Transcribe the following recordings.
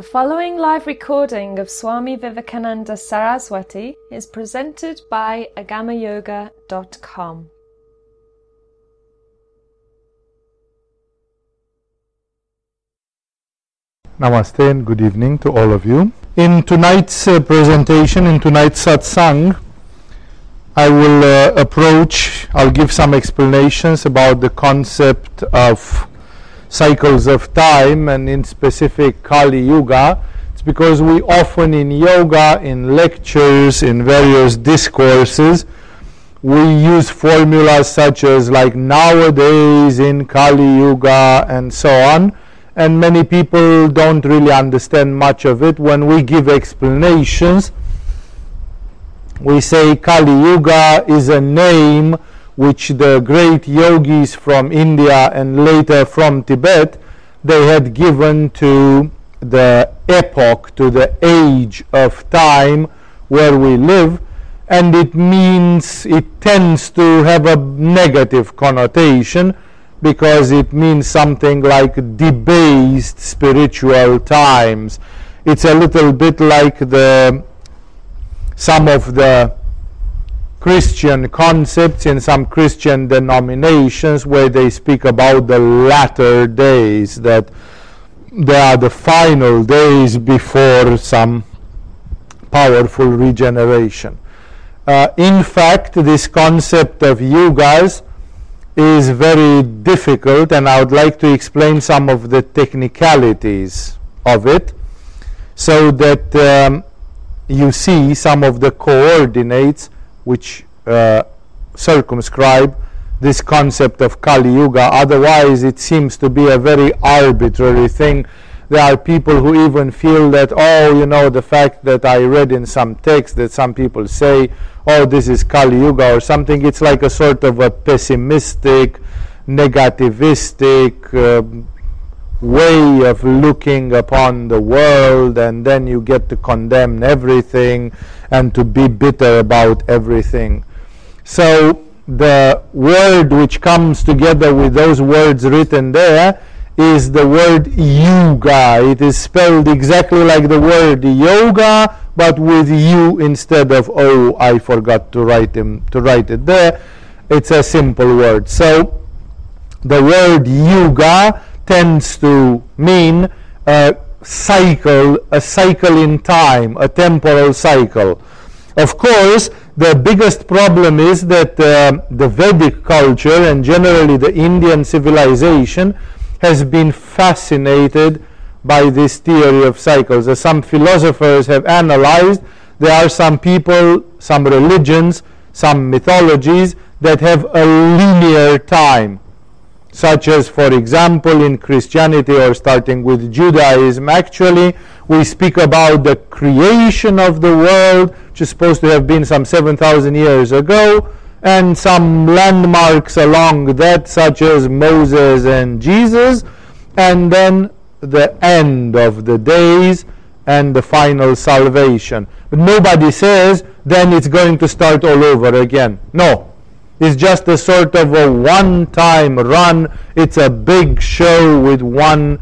The following live recording of Swami Vivekananda Saraswati is presented by agamayoga.com. Namaste and good evening to all of you. In tonight's uh, presentation, in tonight's satsang, I will uh, approach, I'll give some explanations about the concept of cycles of time and in specific Kali Yuga. It's because we often in yoga, in lectures, in various discourses, we use formulas such as like nowadays in Kali Yuga and so on. And many people don't really understand much of it. When we give explanations, we say Kali Yuga is a name which the great yogis from India and later from Tibet they had given to the epoch, to the age of time where we live, and it means, it tends to have a negative connotation because it means something like debased spiritual times. It's a little bit like the some of the Christian concepts in some Christian denominations where they speak about the latter days, that they are the final days before some powerful regeneration. Uh, in fact, this concept of yugas is very difficult, and I would like to explain some of the technicalities of it so that um, you see some of the coordinates which uh, circumscribe this concept of Kali Yuga. Otherwise, it seems to be a very arbitrary thing. There are people who even feel that, oh, you know, the fact that I read in some text that some people say, oh, this is Kali Yuga or something, it's like a sort of a pessimistic, negativistic uh, way of looking upon the world, and then you get to condemn everything and to be bitter about everything. So the word which comes together with those words written there is the word yuga. It is spelled exactly like the word yoga, but with U instead of O. I forgot to write him to write it there. It's a simple word. So the word yuga tends to mean a cycle, a cycle in time, a temporal cycle. Of course, the biggest problem is that uh, the Vedic culture and generally the Indian civilization has been fascinated by this theory of cycles. As some philosophers have analyzed, there are some people, some religions, some mythologies that have a linear time such as, for example, in Christianity or starting with Judaism, actually, we speak about the creation of the world, which is supposed to have been some 7,000 years ago, and some landmarks along that, such as Moses and Jesus, and then the end of the days and the final salvation. But nobody says then it's going to start all over again. No, is just a sort of a one-time run. It's a big show with one.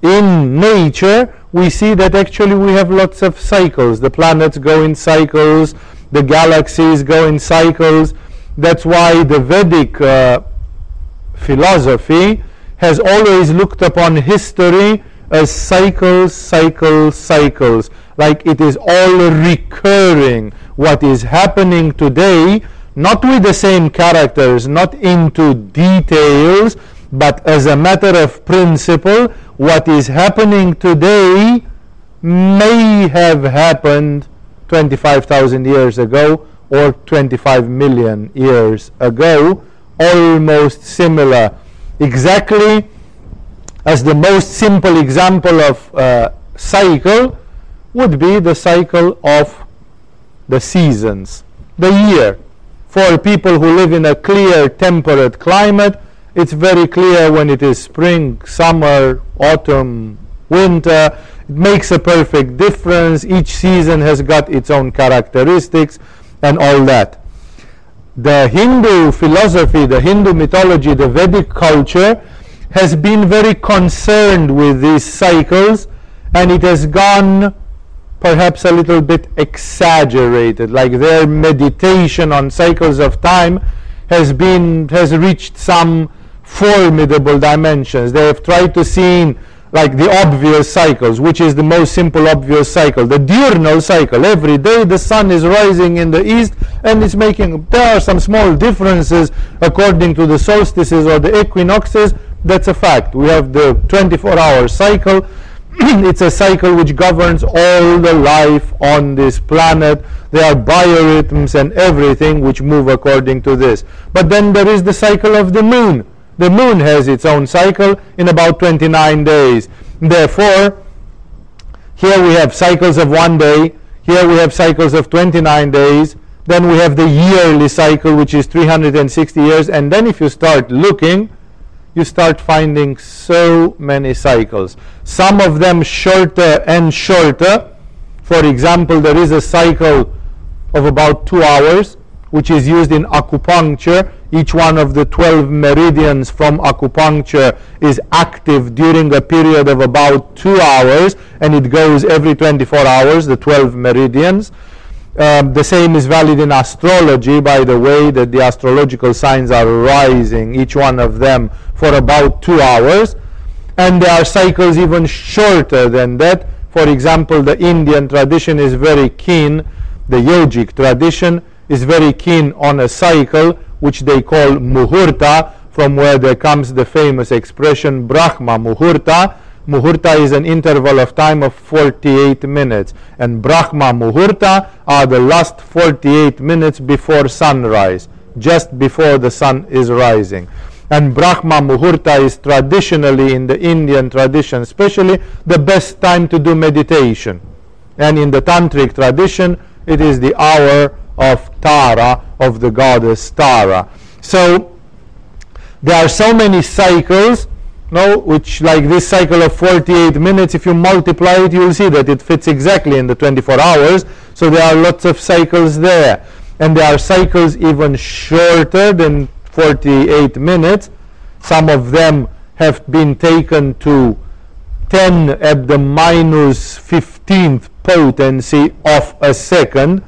In nature, we see that actually we have lots of cycles. The planets go in cycles, the galaxies go in cycles. That's why the Vedic uh, philosophy has always looked upon history as cycles, cycles, cycles. Like it is all recurring. What is happening today not with the same characters, not into details, but as a matter of principle, what is happening today may have happened 25,000 years ago or 25 million years ago, almost similar. Exactly as the most simple example of uh, cycle would be the cycle of the seasons, the year for people who live in a clear temperate climate, it's very clear when it is spring, summer, autumn, winter. It makes a perfect difference. Each season has got its own characteristics and all that. The Hindu philosophy, the Hindu mythology, the Vedic culture has been very concerned with these cycles and it has gone perhaps a little bit exaggerated, like their meditation on cycles of time has been has reached some formidable dimensions. They have tried to see like the obvious cycles, which is the most simple obvious cycle, the diurnal cycle. Every day the sun is rising in the east and it's making, there are some small differences according to the solstices or the equinoxes. That's a fact. We have the 24 hour cycle. it's a cycle which governs all the life on this planet. There are biorhythms and everything which move according to this. But then there is the cycle of the moon the moon has its own cycle in about 29 days. Therefore, here we have cycles of one day, here we have cycles of 29 days, then we have the yearly cycle, which is 360 years, and then if you start looking, you start finding so many cycles. Some of them shorter and shorter. For example, there is a cycle of about two hours, which is used in acupuncture each one of the 12 meridians from acupuncture is active during a period of about two hours and it goes every 24 hours, the 12 meridians. Um, the same is valid in astrology, by the way, that the astrological signs are rising, each one of them, for about two hours. And there are cycles even shorter than that. For example, the Indian tradition is very keen, the yogic tradition is very keen on a cycle which they call muhurta, from where there comes the famous expression Brahma Muhurta. Muhurta is an interval of time of 48 minutes, and Brahma Muhurta are the last 48 minutes before sunrise, just before the sun is rising. And Brahma Muhurta is traditionally, in the Indian tradition especially, the best time to do meditation. And in the Tantric tradition, it is the hour of Tara, of the goddess Tara. So there are so many cycles, no, which like this cycle of 48 minutes, if you multiply it, you will see that it fits exactly in the 24 hours. So there are lots of cycles there. And there are cycles even shorter than 48 minutes. Some of them have been taken to 10 at the minus 15th potency of a second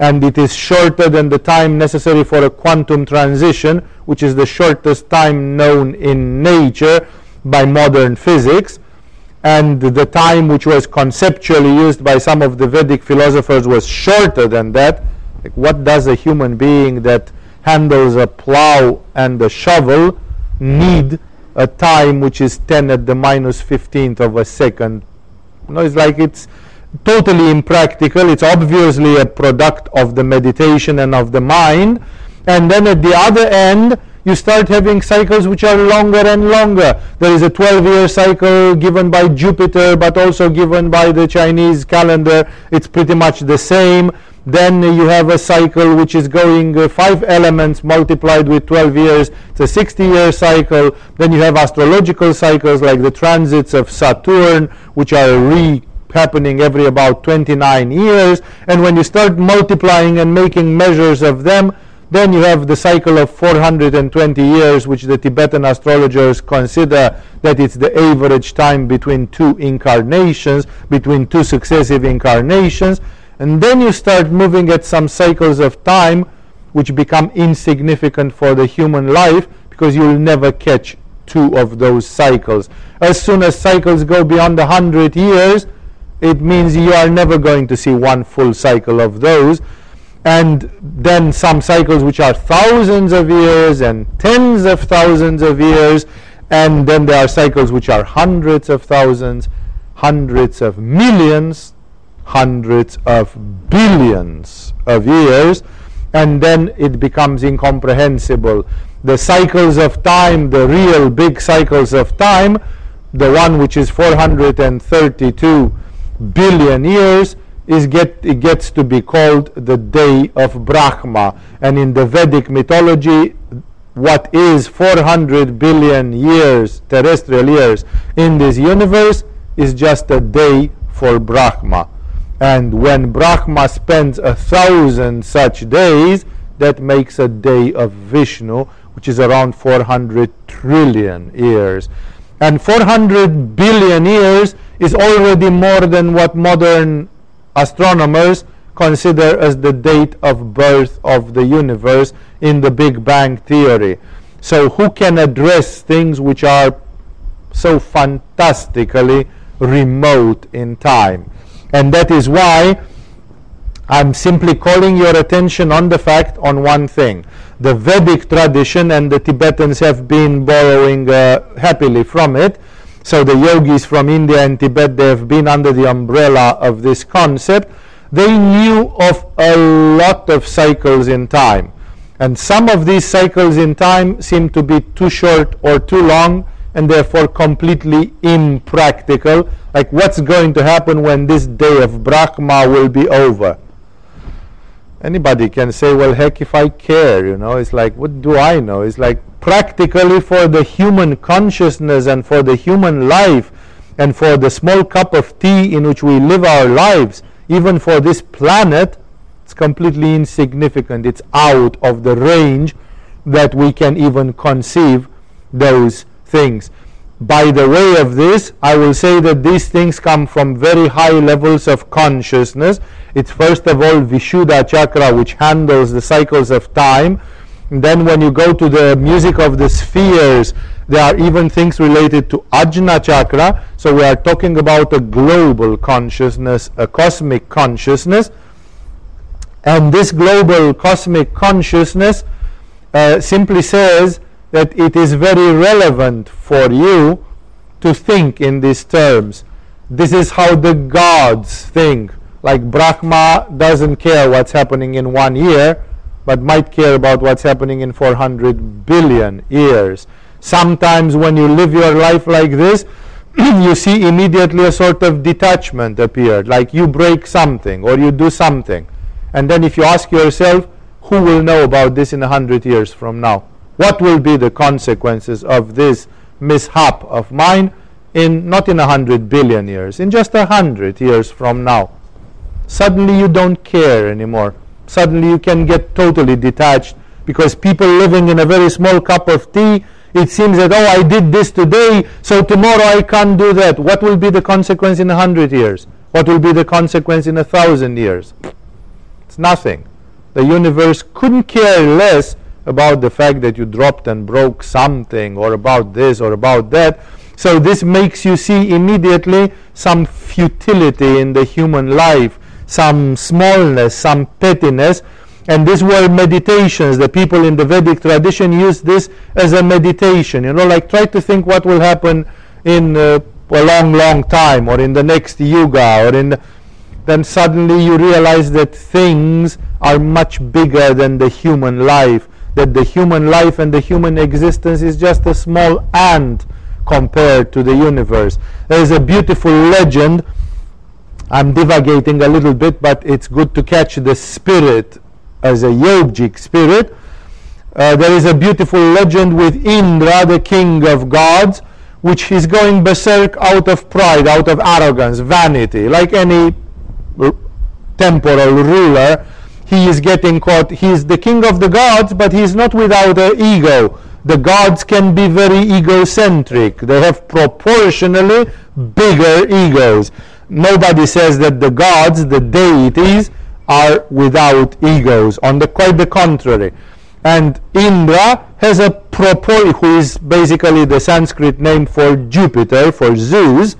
and it is shorter than the time necessary for a quantum transition, which is the shortest time known in nature by modern physics. And the time which was conceptually used by some of the Vedic philosophers was shorter than that. Like what does a human being that handles a plow and a shovel need a time which is 10 at the minus 15th of a second? You know, it's like it's totally impractical. It's obviously a product of the meditation and of the mind. And then at the other end, you start having cycles which are longer and longer. There is a 12 year cycle given by Jupiter, but also given by the Chinese calendar. It's pretty much the same. Then you have a cycle which is going uh, five elements multiplied with 12 years. It's a 60 year cycle. Then you have astrological cycles like the transits of Saturn, which are re happening every about 29 years. And when you start multiplying and making measures of them, then you have the cycle of 420 years, which the Tibetan astrologers consider that it's the average time between two incarnations, between two successive incarnations. And then you start moving at some cycles of time which become insignificant for the human life because you'll never catch two of those cycles. As soon as cycles go beyond 100 years, it means you are never going to see one full cycle of those. And then some cycles which are thousands of years and tens of thousands of years. And then there are cycles which are hundreds of thousands, hundreds of millions, hundreds of billions of years. And then it becomes incomprehensible. The cycles of time, the real big cycles of time, the one which is 432 billion years is get, it gets to be called the day of Brahma. And in the Vedic mythology, what is 400 billion years, terrestrial years, in this universe is just a day for Brahma. And when Brahma spends a thousand such days, that makes a day of Vishnu, which is around 400 trillion years. And 400 billion years is already more than what modern astronomers consider as the date of birth of the universe in the Big Bang theory. So, who can address things which are so fantastically remote in time? And that is why I'm simply calling your attention on the fact on one thing. The Vedic tradition, and the Tibetans have been borrowing uh, happily from it. So, the yogis from India and Tibet, they have been under the umbrella of this concept they knew of a lot of cycles in time. And some of these cycles in time seem to be too short or too long and therefore completely impractical. Like what's going to happen when this day of Brahma will be over? Anybody can say, well, heck, if I care, you know, it's like, what do I know? It's like practically for the human consciousness and for the human life and for the small cup of tea in which we live our lives, even for this planet, it's completely insignificant. It's out of the range that we can even conceive those things. By the way of this, I will say that these things come from very high levels of consciousness. It's first of all Vishuddha chakra, which handles the cycles of time. And then when you go to the music of the spheres, there are even things related to Ajna chakra. So we are talking about a global consciousness, a cosmic consciousness. And this global cosmic consciousness uh, simply says that it is very relevant for you to think in these terms. This is how the gods think. Like Brahma doesn't care what's happening in one year, but might care about what's happening in 400 billion years. Sometimes when you live your life like this, you see immediately a sort of detachment appear, like you break something or you do something. And then if you ask yourself, who will know about this in a hundred years from now? What will be the consequences of this mishap of mine in not in a hundred billion years, in just a hundred years from now? Suddenly you don't care anymore. Suddenly you can get totally detached because people living in a very small cup of tea it seems that, oh, I did this today, so tomorrow I can't do that. What will be the consequence in a hundred years? What will be the consequence in a thousand years? It's nothing. The universe couldn't care less about the fact that you dropped and broke something, or about this, or about that. So this makes you see immediately some futility in the human life, some smallness, some pettiness, and these were meditations. The people in the Vedic tradition used this as a meditation. You know, like try to think what will happen in uh, a long, long time, or in the next yuga, or in. The, then suddenly you realize that things are much bigger than the human life. That the human life and the human existence is just a small ant compared to the universe. There is a beautiful legend. I'm divagating a little bit, but it's good to catch the spirit as a yogic spirit. Uh, there is a beautiful legend with Indra, the king of gods, which is going berserk out of pride, out of arrogance, vanity, like any temporal ruler. He is getting caught. He is the king of the gods, but he is not without an ego. The gods can be very egocentric. They have proportionally bigger egos. Nobody says that the gods, the deities, are without egos. On the quite the contrary. And Indra has a propor who is basically the Sanskrit name for Jupiter, for Zeus,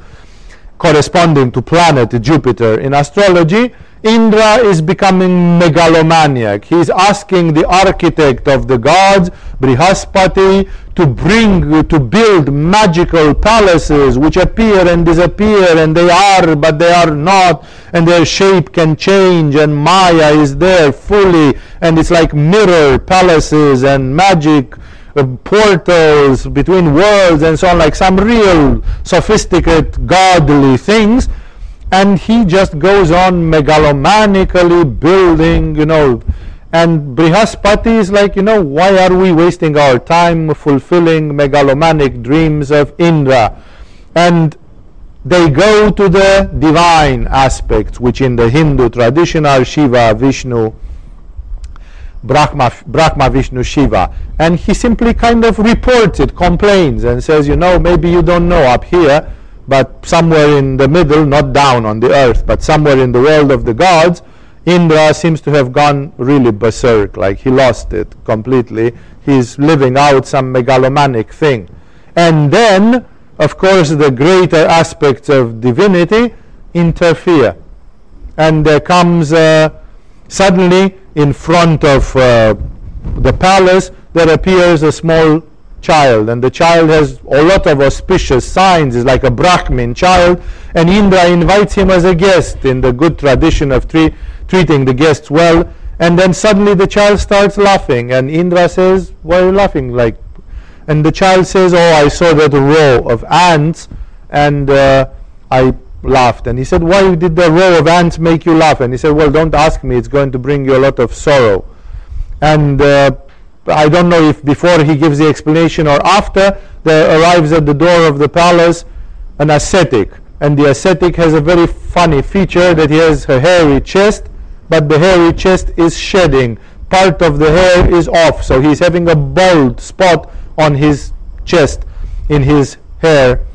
corresponding to planet Jupiter in astrology. Indra is becoming megalomaniac. He is asking the architect of the gods, Brihaspati, to bring, to build magical palaces which appear and disappear, and they are, but they are not, and their shape can change, and Maya is there fully, and it's like mirror palaces and magic uh, portals between worlds and so on, like some real sophisticated godly things and he just goes on megalomanically building, you know. And Brihaspati is like, you know, why are we wasting our time fulfilling megalomanic dreams of Indra? And they go to the divine aspects, which in the Hindu tradition are Shiva, Vishnu, Brahma, Brahma, Vishnu, Shiva. And he simply kind of reports it, complains, and says, you know, maybe you don't know up here but somewhere in the middle, not down on the earth, but somewhere in the world of the gods, Indra seems to have gone really berserk, like he lost it completely. He's living out some megalomaniac thing. And then, of course, the greater aspects of divinity interfere. And there comes uh, suddenly in front of uh, the palace, there appears a small child and the child has a lot of auspicious signs is like a brahmin child and indra invites him as a guest in the good tradition of tre- treating the guests well and then suddenly the child starts laughing and indra says why are you laughing? Like and the child says oh i saw that row of ants and uh, i laughed. And he said why did the row of ants make you laugh? And he said well don't ask me it's going to bring you a lot of sorrow. And uh, I don't know if before he gives the explanation or after, there arrives at the door of the palace an ascetic. And the ascetic has a very funny feature that he has a hairy chest, but the hairy chest is shedding. Part of the hair is off, so he's having a bald spot on his chest, in his hair,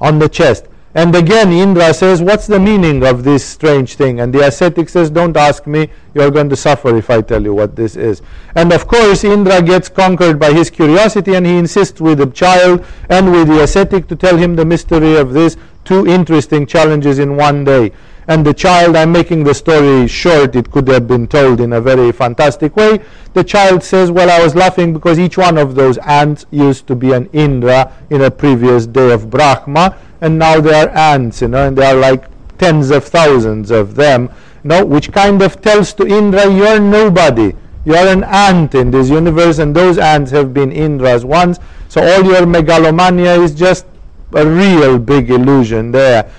on the chest. And again, Indra says, What's the meaning of this strange thing? And the ascetic says, Don't ask me, you're going to suffer if I tell you what this is. And of course, Indra gets conquered by his curiosity and he insists with the child and with the ascetic to tell him the mystery of these two interesting challenges in one day. And the child, I'm making the story short, it could have been told in a very fantastic way. The child says, Well, I was laughing because each one of those ants used to be an Indra in a previous day of Brahma and now they are ants, you know, and there are like tens of thousands of them, you know, which kind of tells to Indra, you are nobody. You are an ant in this universe, and those ants have been Indras once. So all your megalomania is just a real big illusion there.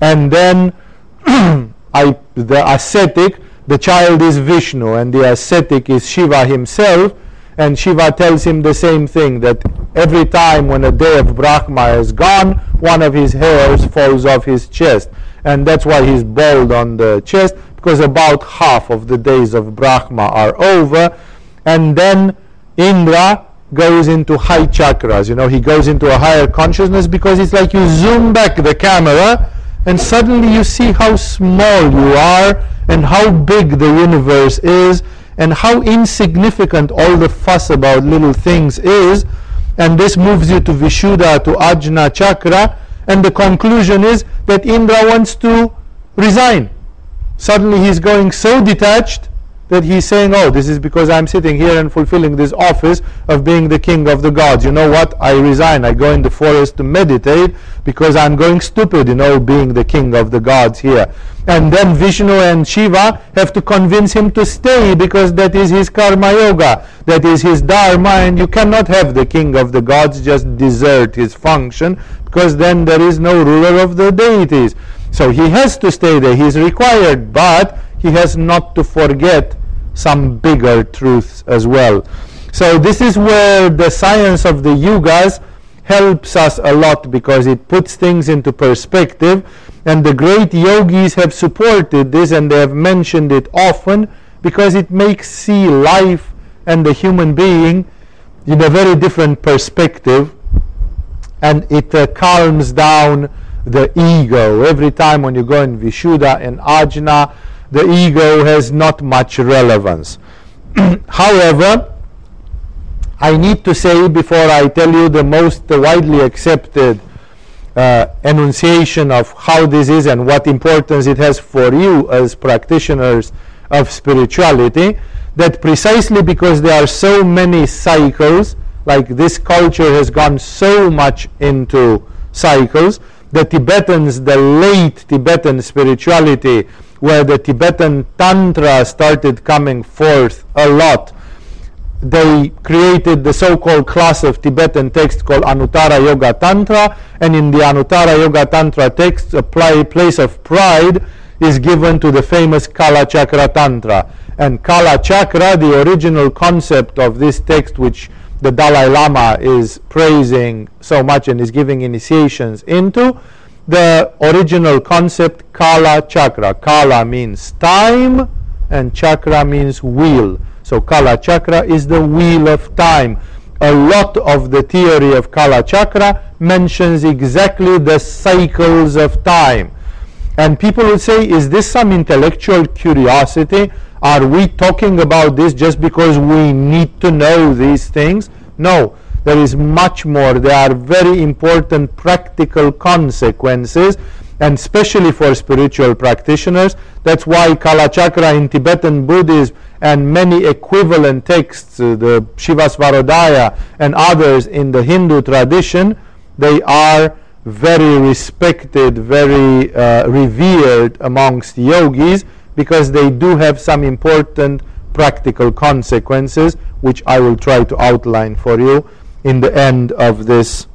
And then I, the ascetic, the child is Vishnu, and the ascetic is Shiva himself. And Shiva tells him the same thing that every time when a day of Brahma is gone, one of his hairs falls off his chest. And that's why he's bald on the chest, because about half of the days of Brahma are over. And then Indra goes into high chakras. You know, he goes into a higher consciousness because it's like you zoom back the camera and suddenly you see how small you are and how big the universe is and how insignificant all the fuss about little things is. And this moves you to Vishuddha, to Ajna Chakra. And the conclusion is that Indra wants to resign. Suddenly he's going so detached that he's saying, Oh, this is because I'm sitting here and fulfilling this office of being the king of the gods. You know what? I resign. I go in the forest to meditate because I'm going stupid, you know, being the king of the gods here. And then Vishnu and Shiva have to convince him to stay because that is his karma yoga, that is his dharma, and you cannot have the king of the gods just desert his function because then there is no ruler of the deities. So he has to stay there, he is required, but he has not to forget some bigger truths as well. So this is where the science of the yugas helps us a lot because it puts things into perspective and the great yogis have supported this and they have mentioned it often because it makes see life and the human being in a very different perspective and it uh, calms down the ego. Every time when you go in Vishuddha and Ajna, the ego has not much relevance. However, I need to say before I tell you the most widely accepted uh, enunciation of how this is and what importance it has for you as practitioners of spirituality, that precisely because there are so many cycles, like this culture has gone so much into cycles, the Tibetans, the late Tibetan spirituality, where the Tibetan Tantra started coming forth a lot. They created the so called class of Tibetan text called Anuttara Yoga Tantra, and in the Anuttara Yoga Tantra text, a place of pride is given to the famous Kala Chakra Tantra. And Kala Chakra, the original concept of this text, which the Dalai Lama is praising so much and is giving initiations into, the original concept Kala Chakra. Kala means time and Chakra means wheel. So Kala Chakra is the wheel of time. a lot of the theory of Kala Chakra mentions exactly the cycles of time. And people would say, is this some intellectual curiosity? Are we talking about this just because we need to know these things? No, there is much more. There are very important practical consequences, and especially for spiritual practitioners. That's why Kala Chakra in Tibetan Buddhism and many equivalent texts, uh, the Shivasvarodaya and others in the Hindu tradition, they are very respected, very uh, revered amongst yogis because they do have some important practical consequences, which I will try to outline for you in the end of this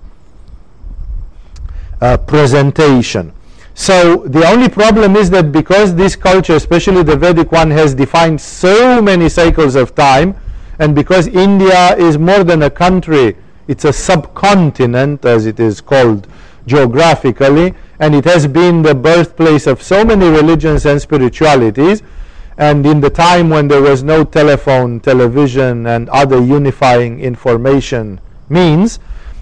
uh, presentation. So the only problem is that because this culture, especially the Vedic one, has defined so many cycles of time, and because India is more than a country, it's a subcontinent, as it is called geographically, and it has been the birthplace of so many religions and spiritualities. And in the time when there was no telephone, television, and other unifying information means,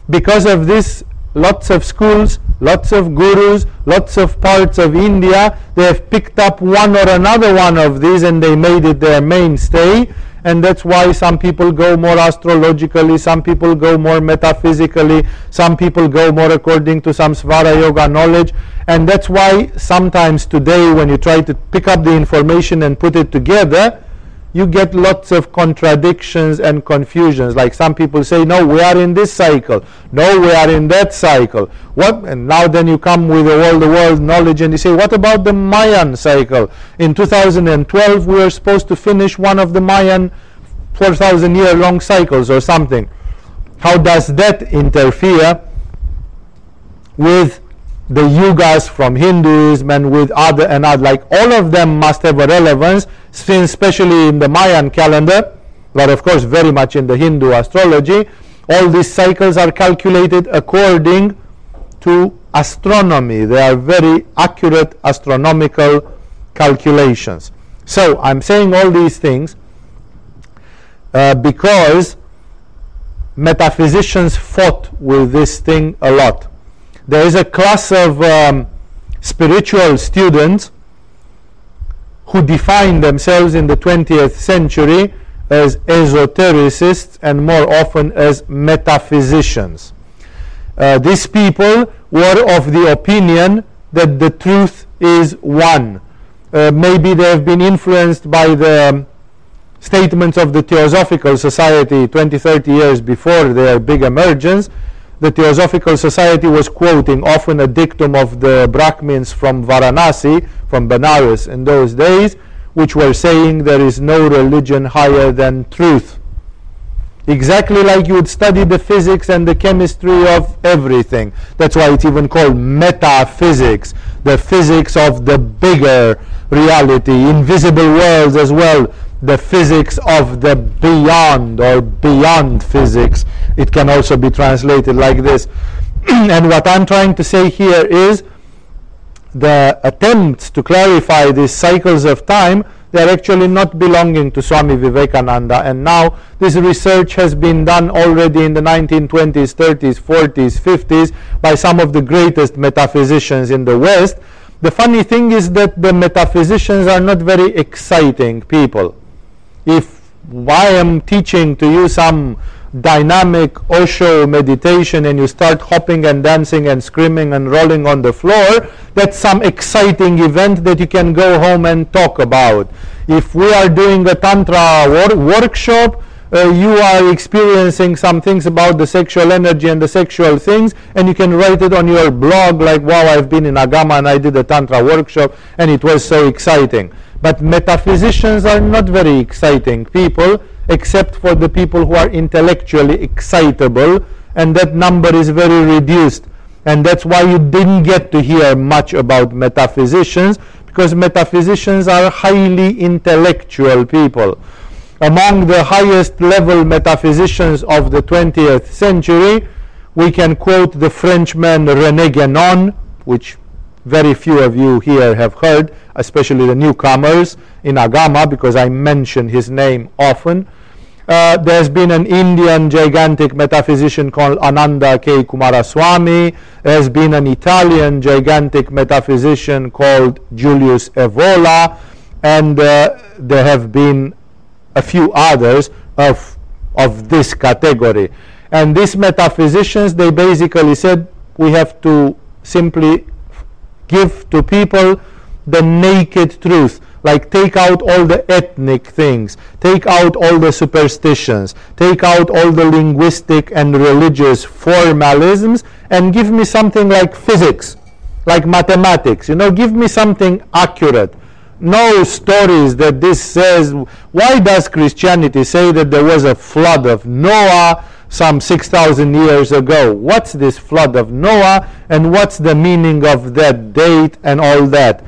because of this, lots of schools, lots of gurus, lots of parts of India, they have picked up one or another one of these and they made it their mainstay. And that's why some people go more astrologically, some people go more metaphysically, some people go more according to some Svara Yoga knowledge, and that's why sometimes today when you try to pick up the information and put it together, you get lots of contradictions and confusions. Like some people say, no, we are in this cycle. No, we are in that cycle. What? And now then you come with all the world knowledge and you say, what about the Mayan cycle? In 2012, we are supposed to finish one of the Mayan 4,000 year long cycles or something. How does that interfere with the yugas from Hinduism and with other and other, like all of them must have a relevance, since especially in the Mayan calendar, but of course very much in the Hindu astrology, all these cycles are calculated according to astronomy. They are very accurate astronomical calculations. So I'm saying all these things uh, because metaphysicians fought with this thing a lot there is a class of um, spiritual students who define themselves in the 20th century as esotericists and more often as metaphysicians. Uh, these people were of the opinion that the truth is one. Uh, maybe they have been influenced by the um, statements of the Theosophical Society 20, 30 years before their big emergence, the Theosophical Society was quoting often a dictum of the Brahmins from Varanasi, from Benares in those days, which were saying there is no religion higher than truth. Exactly like you would study the physics and the chemistry of everything. That's why it's even called metaphysics, the physics of the bigger reality, invisible worlds as well, the physics of the beyond or beyond physics. It can also be translated like this. and what I'm trying to say here is the attempts to clarify these cycles of time they're actually not belonging to Swami Vivekananda and now this research has been done already in the 1920s 30s 40s 50s by some of the greatest metaphysicians in the west the funny thing is that the metaphysicians are not very exciting people if I am teaching to you some dynamic Osho meditation and you start hopping and dancing and screaming and rolling on the floor, that's some exciting event that you can go home and talk about. If we are doing a Tantra wor workshop, uh, you are experiencing some things about the sexual energy and the sexual things, and you can write it on your blog like, wow, I've been in Agama and I did a Tantra workshop and it was so exciting. But metaphysicians are not very exciting people, except for the people who are intellectually excitable, and that number is very reduced. And that's why you didn't get to hear much about metaphysicians, because metaphysicians are highly intellectual people. Among the highest level metaphysicians of the 20th century, we can quote the Frenchman René Guénon, which very few of you here have heard, especially the newcomers in Agama, because I mention his name often. Uh, there's been an Indian gigantic metaphysician called Ananda K. Coomaraswamy. There's been an Italian gigantic metaphysician called Julius Evola. And uh, there have been a few others of, of this category. And these metaphysicians, they basically said we have to simply give to people the naked truth. Like take out all the ethnic things, take out all the superstitions, take out all the linguistic and religious formalisms, and give me something like physics, like mathematics. You know, give me something accurate. No stories that this says. Why does christianity say that there was a flood of noah some 6000 years ago? What's this flood of noah and what's the meaning of that date and all that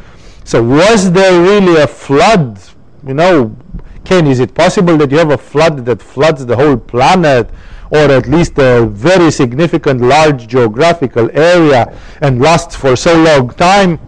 so was there really a flood? You know Ken, is it possible that you have a flood that floods the whole planet or at least a very significant large geographical area and lasts for so long time?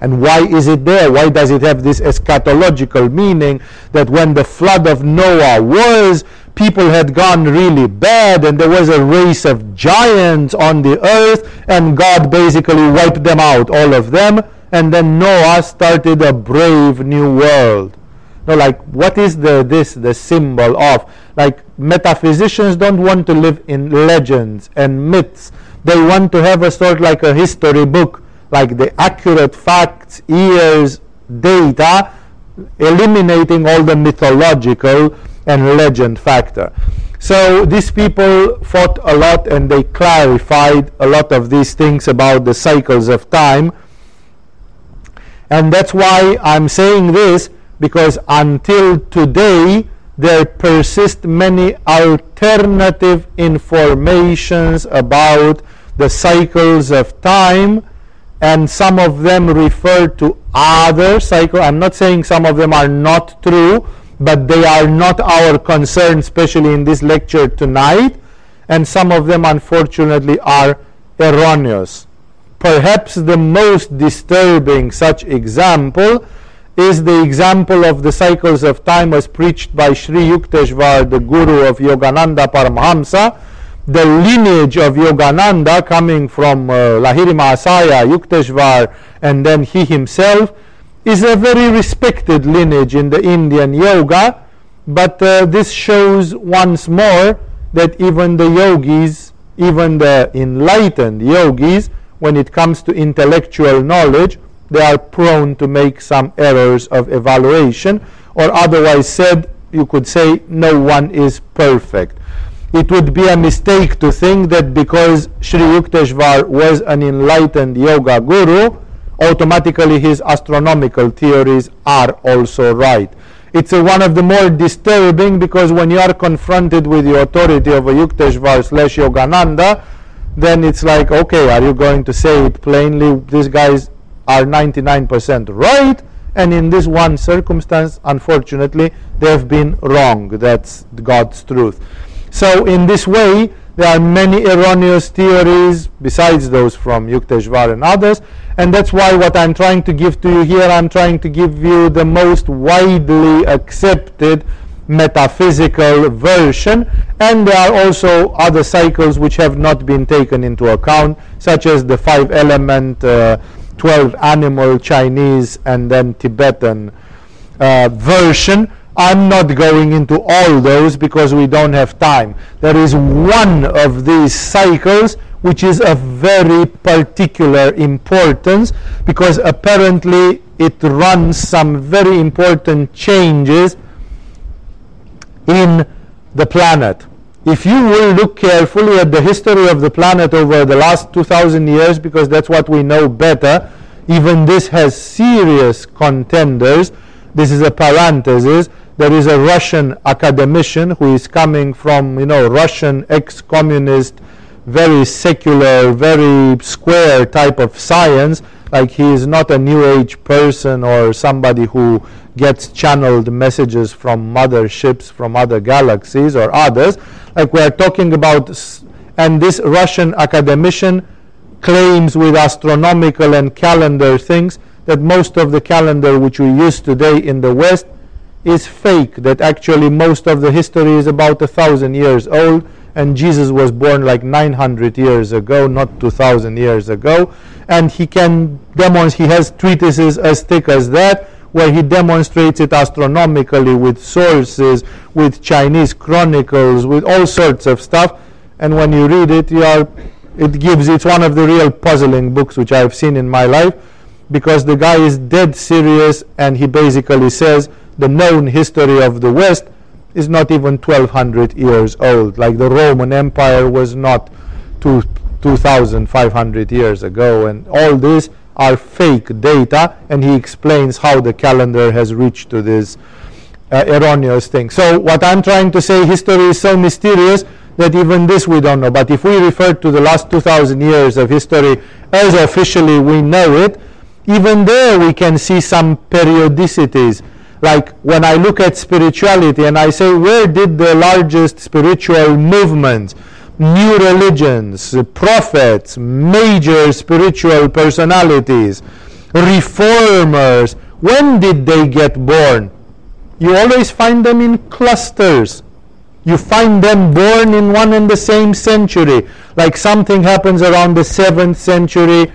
And why is it there? Why does it have this eschatological meaning that when the flood of Noah was, people had gone really bad and there was a race of giants on the earth and God basically wiped them out, all of them, and then Noah started a brave new world. No, like what is the this the symbol of? Like metaphysicians don't want to live in legends and myths. They want to have a sort like a history book like the accurate facts, years, data, eliminating all the mythological and legend factor. So these people fought a lot and they clarified a lot of these things about the cycles of time. And that's why I'm saying this because until today there persist many alternative informations about the cycles of time and some of them refer to other cycle. I'm not saying some of them are not true, but they are not our concern, especially in this lecture tonight. And some of them, unfortunately, are erroneous. Perhaps the most disturbing such example is the example of the cycles of time as preached by Sri Yukteswar, the guru of Yogananda Paramahamsa, the lineage of Yogananda coming from uh, Lahiri Mahasaya, Yukteswar, and then he himself is a very respected lineage in the Indian yoga. But uh, this shows once more that even the yogis, even the enlightened yogis, when it comes to intellectual knowledge, they are prone to make some errors of evaluation, or otherwise said, you could say, no one is perfect it would be a mistake to think that because Sri Yukteswar was an enlightened yoga guru, automatically his astronomical theories are also right. It's a, one of the more disturbing because when you are confronted with the authority of a Yukteswar slash Yogananda, then it's like, okay, are you going to say it plainly? These guys are 99% right, and in this one circumstance, unfortunately, they've been wrong. That's God's truth. So in this way, there are many erroneous theories besides those from Yukteswar and others. And that's why what I'm trying to give to you here, I'm trying to give you the most widely accepted metaphysical version. And there are also other cycles which have not been taken into account, such as the five element, uh, 12 animal Chinese, and then Tibetan uh, version I'm not going into all those because we don't have time. There is one of these cycles which is of very particular importance because apparently it runs some very important changes in the planet. If you will look carefully at the history of the planet over the last 2000 years, because that's what we know better, even this has serious contenders. This is a parenthesis there is a Russian academician who is coming from, you know, Russian ex-communist, very secular, very square type of science. Like he is not a new age person or somebody who gets channeled messages from motherships from other galaxies or others. Like we are talking about, and this Russian academician claims with astronomical and calendar things that most of the calendar which we use today in the West is fake, that actually most of the history is about a thousand years old and Jesus was born like 900 years ago, not 2000 years ago. And he can demonstrate, he has treatises as thick as that, where he demonstrates it astronomically with sources, with Chinese chronicles, with all sorts of stuff. And when you read it, you are, it gives, it's one of the real puzzling books which I've seen in my life because the guy is dead serious and he basically says the known history of the West is not even 1200 years old. Like the Roman Empire was not two, 2500 years ago, and all these are fake data. And he explains how the calendar has reached to this uh, erroneous thing. So, what I'm trying to say, history is so mysterious that even this we don't know. But if we refer to the last 2000 years of history as officially we know it, even there we can see some periodicities. Like when I look at spirituality and I say, where did the largest spiritual movements, new religions, prophets, major spiritual personalities, reformers, when did they get born? You always find them in clusters. You find them born in one and the same century. Like something happens around the 7th century,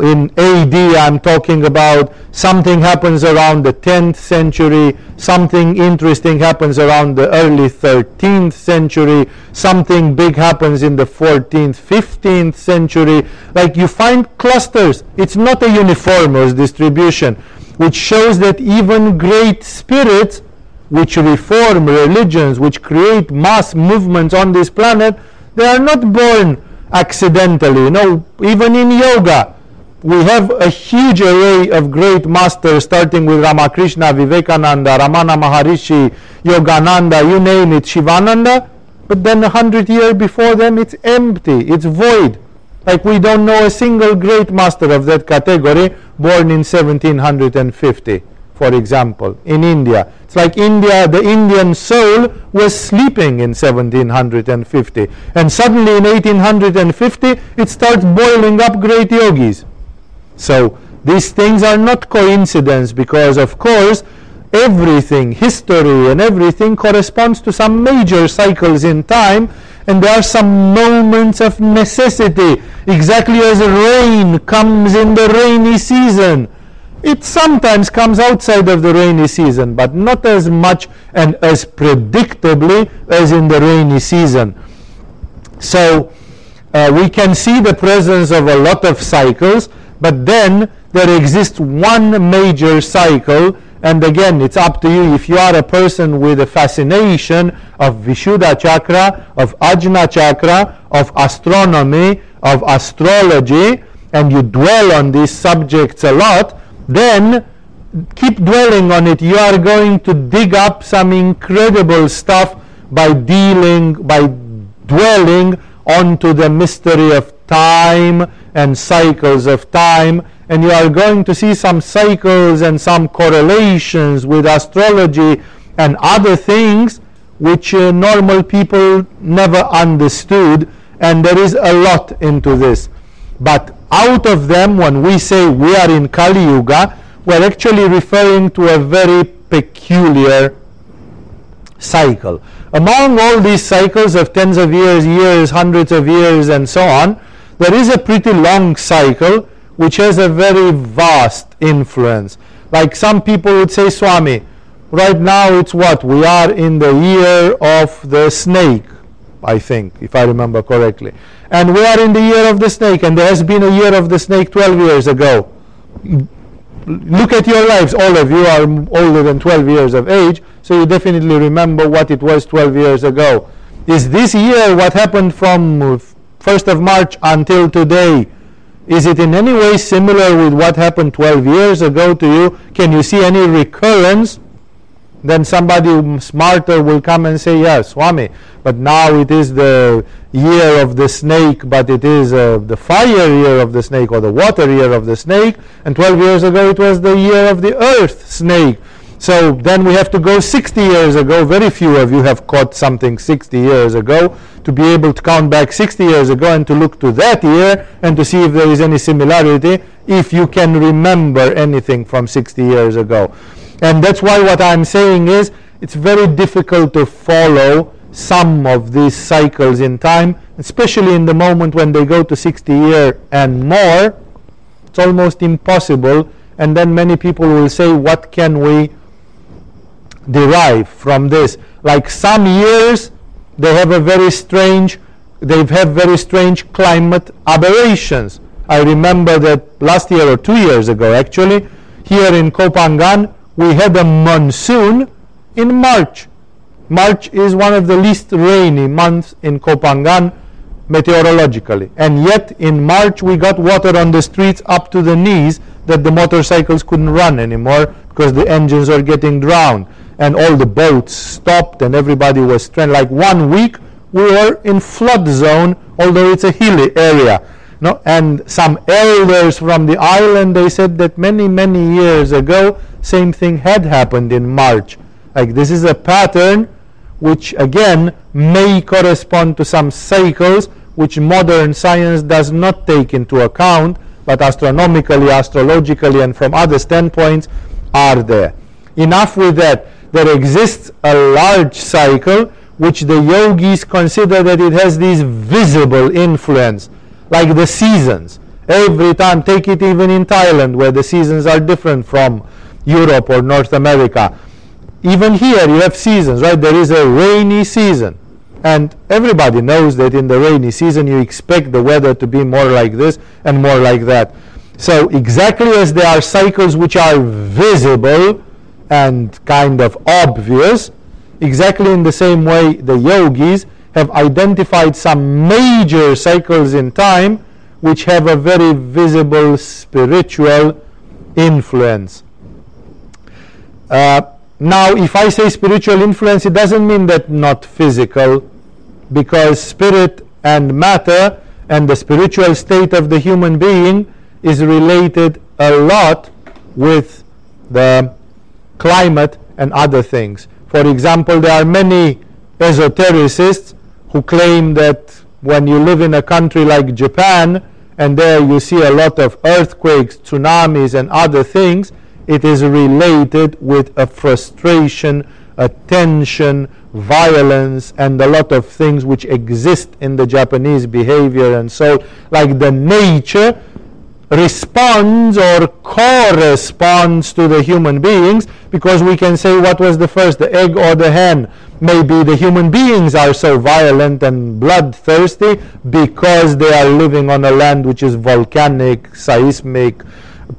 in AD, I'm talking about something happens around the 10th century, something interesting happens around the early 13th century, something big happens in the 14th, 15th century. Like you find clusters. It's not a uniformous distribution, which shows that even great spirits, which reform religions, which create mass movements on this planet, they are not born accidentally. You know, even in yoga, we have a huge array of great masters, starting with Ramakrishna, Vivekananda, Ramana Maharishi, Yogananda, you name it, Shivananda. But then a hundred years before them, it's empty, it's void. Like we don't know a single great master of that category born in 1750, for example, in India. It's like India, the Indian soul was sleeping in 1750. And suddenly in 1850, it starts boiling up great yogis. So these things are not coincidence because of course everything, history and everything corresponds to some major cycles in time and there are some moments of necessity exactly as rain comes in the rainy season. It sometimes comes outside of the rainy season, but not as much and as predictably as in the rainy season. So uh, we can see the presence of a lot of cycles but then there exists one major cycle, and again, it's up to you. If you are a person with a fascination of Vishuddha chakra, of Ajna chakra, of astronomy, of astrology, and you dwell on these subjects a lot, then keep dwelling on it. You are going to dig up some incredible stuff by dealing, by dwelling onto the mystery of time and cycles of time and you are going to see some cycles and some correlations with astrology and other things which uh, normal people never understood and there is a lot into this. But out of them when we say we are in Kali Yuga we're actually referring to a very peculiar cycle. Among all these cycles of tens of years years hundreds of years and so on there is a pretty long cycle which has a very vast influence. Like some people would say, Swami, right now it's what? We are in the year of the snake, I think, if I remember correctly. And we are in the year of the snake, and there has been a year of the snake 12 years ago. Look at your lives. All of you are older than 12 years of age, so you definitely remember what it was 12 years ago. Is this year what happened from 1st of March until today, is it in any way similar with what happened 12 years ago to you? Can you see any recurrence? Then somebody smarter will come and say, yes, Swami, but now it is the year of the snake, but it is uh, the fire year of the snake or the water year of the snake, and 12 years ago it was the year of the earth snake. So then we have to go 60 years ago. Very few of you have caught something 60 years ago to be able to count back 60 years ago and to look to that year and to see if there is any similarity, if you can remember anything from 60 years ago. And that's why what I'm saying is it's very difficult to follow some of these cycles in time, especially in the moment when they go to 60 year and more. It's almost impossible. And then many people will say, what can we derive from this? Like some years, they have a very strange, they have very strange climate aberrations. I remember that last year or two years ago, actually, here in Koh Phangan, we had a monsoon in March. March is one of the least rainy months in Koh Phangan meteorologically. And yet in March we got water on the streets up to the knees that the motorcycles couldn't run anymore because the engines were getting drowned and all the boats stopped and everybody was stranded. Like one week we were in flood zone although it's a hilly area. No? And some elders from the island they said that many many years ago same thing had happened in March. Like this is a pattern which again may correspond to some cycles which modern science does not take into account, but astronomically, astrologically, and from other standpoints are there. Enough with that. There exists a large cycle which the yogis consider that it has this visible influence, like the seasons. Every time, take it even in Thailand, where the seasons are different from Europe or North America even here you have seasons, right? There is a rainy season. And everybody knows that in the rainy season you expect the weather to be more like this and more like that. So, exactly as there are cycles which are visible and kind of obvious, exactly in the same way the yogis have identified some major cycles in time which have a very visible spiritual influence. Uh, now, if I say spiritual influence, it doesn't mean that not physical, because spirit and matter and the spiritual state of the human being is related a lot with the climate and other things. For example, there are many esotericists who claim that when you live in a country like Japan and there you see a lot of earthquakes, tsunamis, and other things, it is related with a frustration, a tension, violence, and a lot of things which exist in the Japanese behavior and so, like the nature responds or corresponds to the human beings because we can say what was the first, the egg or the hen. Maybe the human beings are so violent and bloodthirsty because they are living on a land which is volcanic, seismic,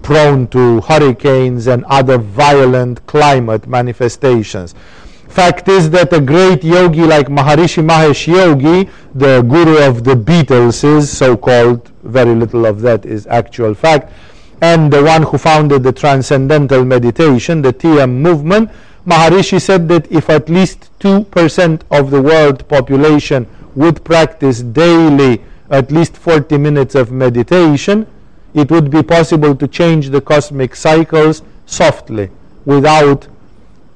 prone to hurricanes and other violent climate manifestations. Fact is that a great yogi like Maharishi Mahesh Yogi, the guru of the Beatles, is so called, very little of that is actual fact, and the one who founded the transcendental meditation, the TM movement, Maharishi said that if at least 2% of the world population would practice daily at least 40 minutes of meditation, it would be possible to change the cosmic cycles softly, without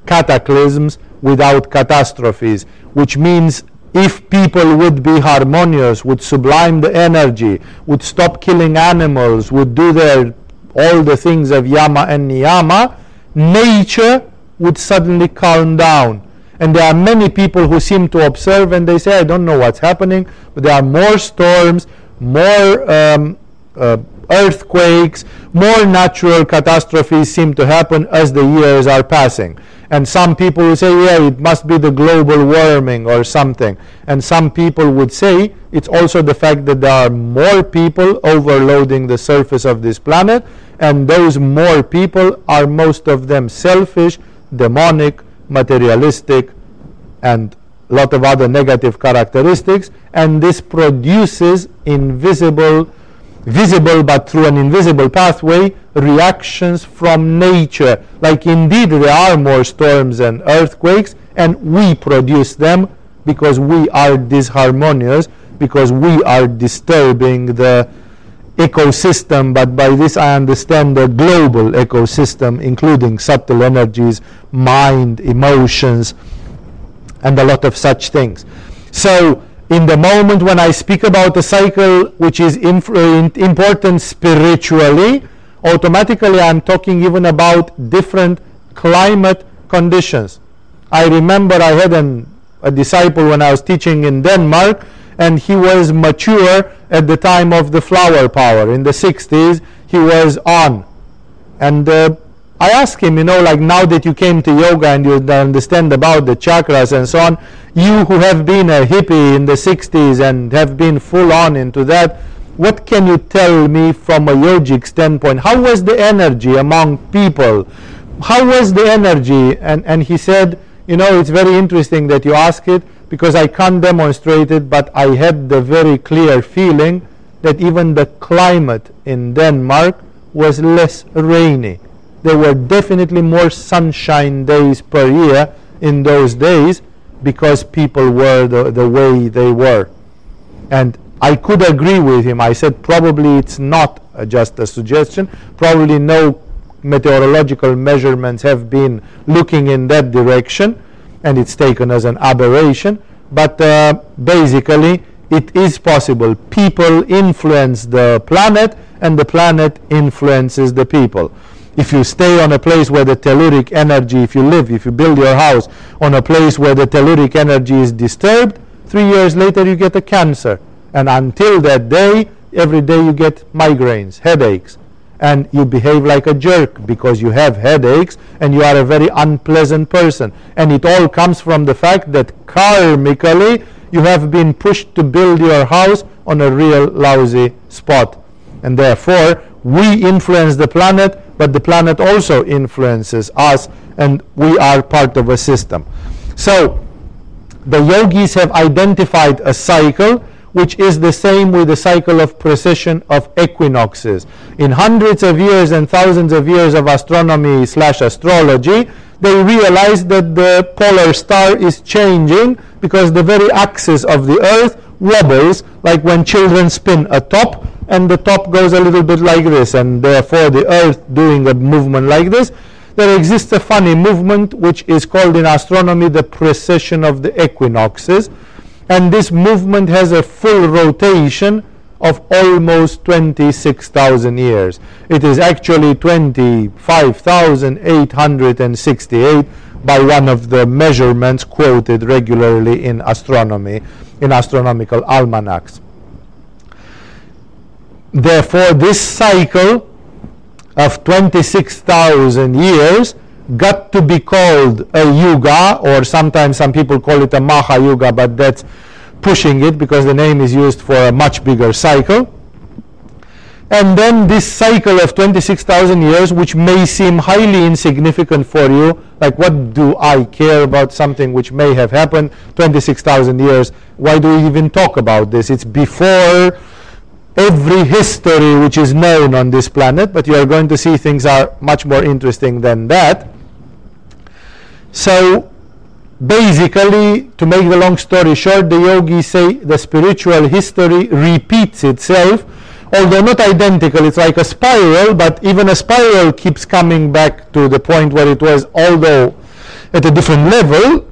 cataclysms, without catastrophes, which means if people would be harmonious, would sublime the energy, would stop killing animals, would do their all the things of yama and niyama, nature would suddenly calm down. And there are many people who seem to observe and they say, I don't know what's happening, but there are more storms, more um, uh, earthquakes, more natural catastrophes seem to happen as the years are passing. And some people will say, yeah, it must be the global warming or something. And some people would say it's also the fact that there are more people overloading the surface of this planet, and those more people are most of them selfish, demonic, materialistic, and a lot of other negative characteristics, and this produces invisible visible but through an invisible pathway reactions from nature. Like indeed there are more storms and earthquakes and we produce them because we are disharmonious, because we are disturbing the ecosystem, but by this I understand the global ecosystem, including subtle energies, mind, emotions, and a lot of such things. So in the moment when I speak about the cycle which is important spiritually, automatically I'm talking even about different climate conditions. I remember I had an, a disciple when I was teaching in Denmark, and he was mature at the time of the flower power. In the 60s, he was on. And uh, I asked him, you know, like now that you came to yoga and you understand about the chakras and so on, you who have been a hippie in the 60s and have been full on into that, what can you tell me from a yogic standpoint? How was the energy among people? How was the energy? And, and he said, you know, it's very interesting that you ask it because I can't demonstrate it, but I had the very clear feeling that even the climate in Denmark was less rainy. There were definitely more sunshine days per year in those days because people were the, the way they were. And I could agree with him. I said probably it's not just a suggestion. Probably no meteorological measurements have been looking in that direction and it's taken as an aberration. But uh, basically, it is possible. People influence the planet and the planet influences the people. If you stay on a place where the telluric energy, if you live, if you build your house on a place where the telluric energy is disturbed, three years later you get a cancer. And until that day, every day you get migraines, headaches. And you behave like a jerk because you have headaches and you are a very unpleasant person. And it all comes from the fact that karmically you have been pushed to build your house on a real lousy spot. And therefore, we influence the planet, but the planet also influences us, and we are part of a system. So, the yogis have identified a cycle which is the same with the cycle of precession of equinoxes. In hundreds of years and thousands of years of astronomy slash astrology, they realized that the polar star is changing because the very axis of the earth wobbles like when children spin a top and the top goes a little bit like this and therefore the earth doing a movement like this there exists a funny movement which is called in astronomy the precession of the equinoxes and this movement has a full rotation of almost 26,000 years. It is actually 25,868 by one of the measurements quoted regularly in astronomy, in astronomical almanacs. Therefore, this cycle of 26,000 years got to be called a yuga, or sometimes some people call it a Maha Yuga, but that's pushing it because the name is used for a much bigger cycle. And then this cycle of 26,000 years, which may seem highly insignificant for you, like what do I care about something which may have happened 26,000 years? Why do we even talk about this? It's before every history which is known on this planet, but you are going to see things are much more interesting than that. So basically, to make the long story short, the yogis say the spiritual history repeats itself, although not identical. It's like a spiral, but even a spiral keeps coming back to the point where it was, although at a different level,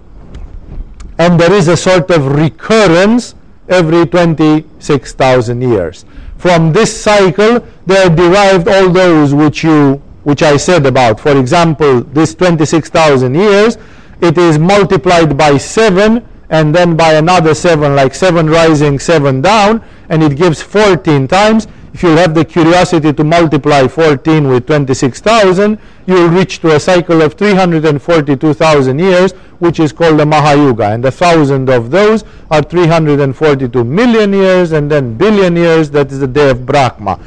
and there is a sort of recurrence every 26,000 years. From this cycle, they are derived all those which you which I said about. For example, this 26,000 years, it is multiplied by 7 and then by another 7, like 7 rising, 7 down, and it gives 14 times. If you have the curiosity to multiply 14 with 26,000, you will reach to a cycle of 342,000 years, which is called the Mahayuga. And a thousand of those are 342 million years, and then billion years, that is the day of Brahma.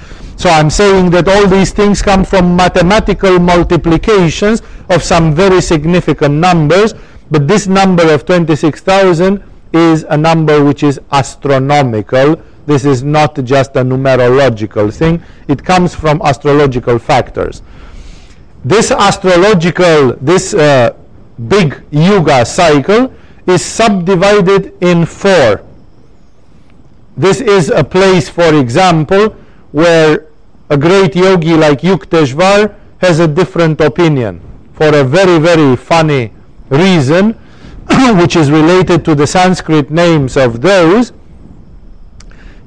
So I'm saying that all these things come from mathematical multiplications of some very significant numbers, but this number of 26,000 is a number which is astronomical. This is not just a numerological thing. It comes from astrological factors. This astrological, this uh, big yuga cycle is subdivided in four. This is a place, for example, where a great yogi like Yukteswar has a different opinion for a very, very funny reason, which is related to the Sanskrit names of those.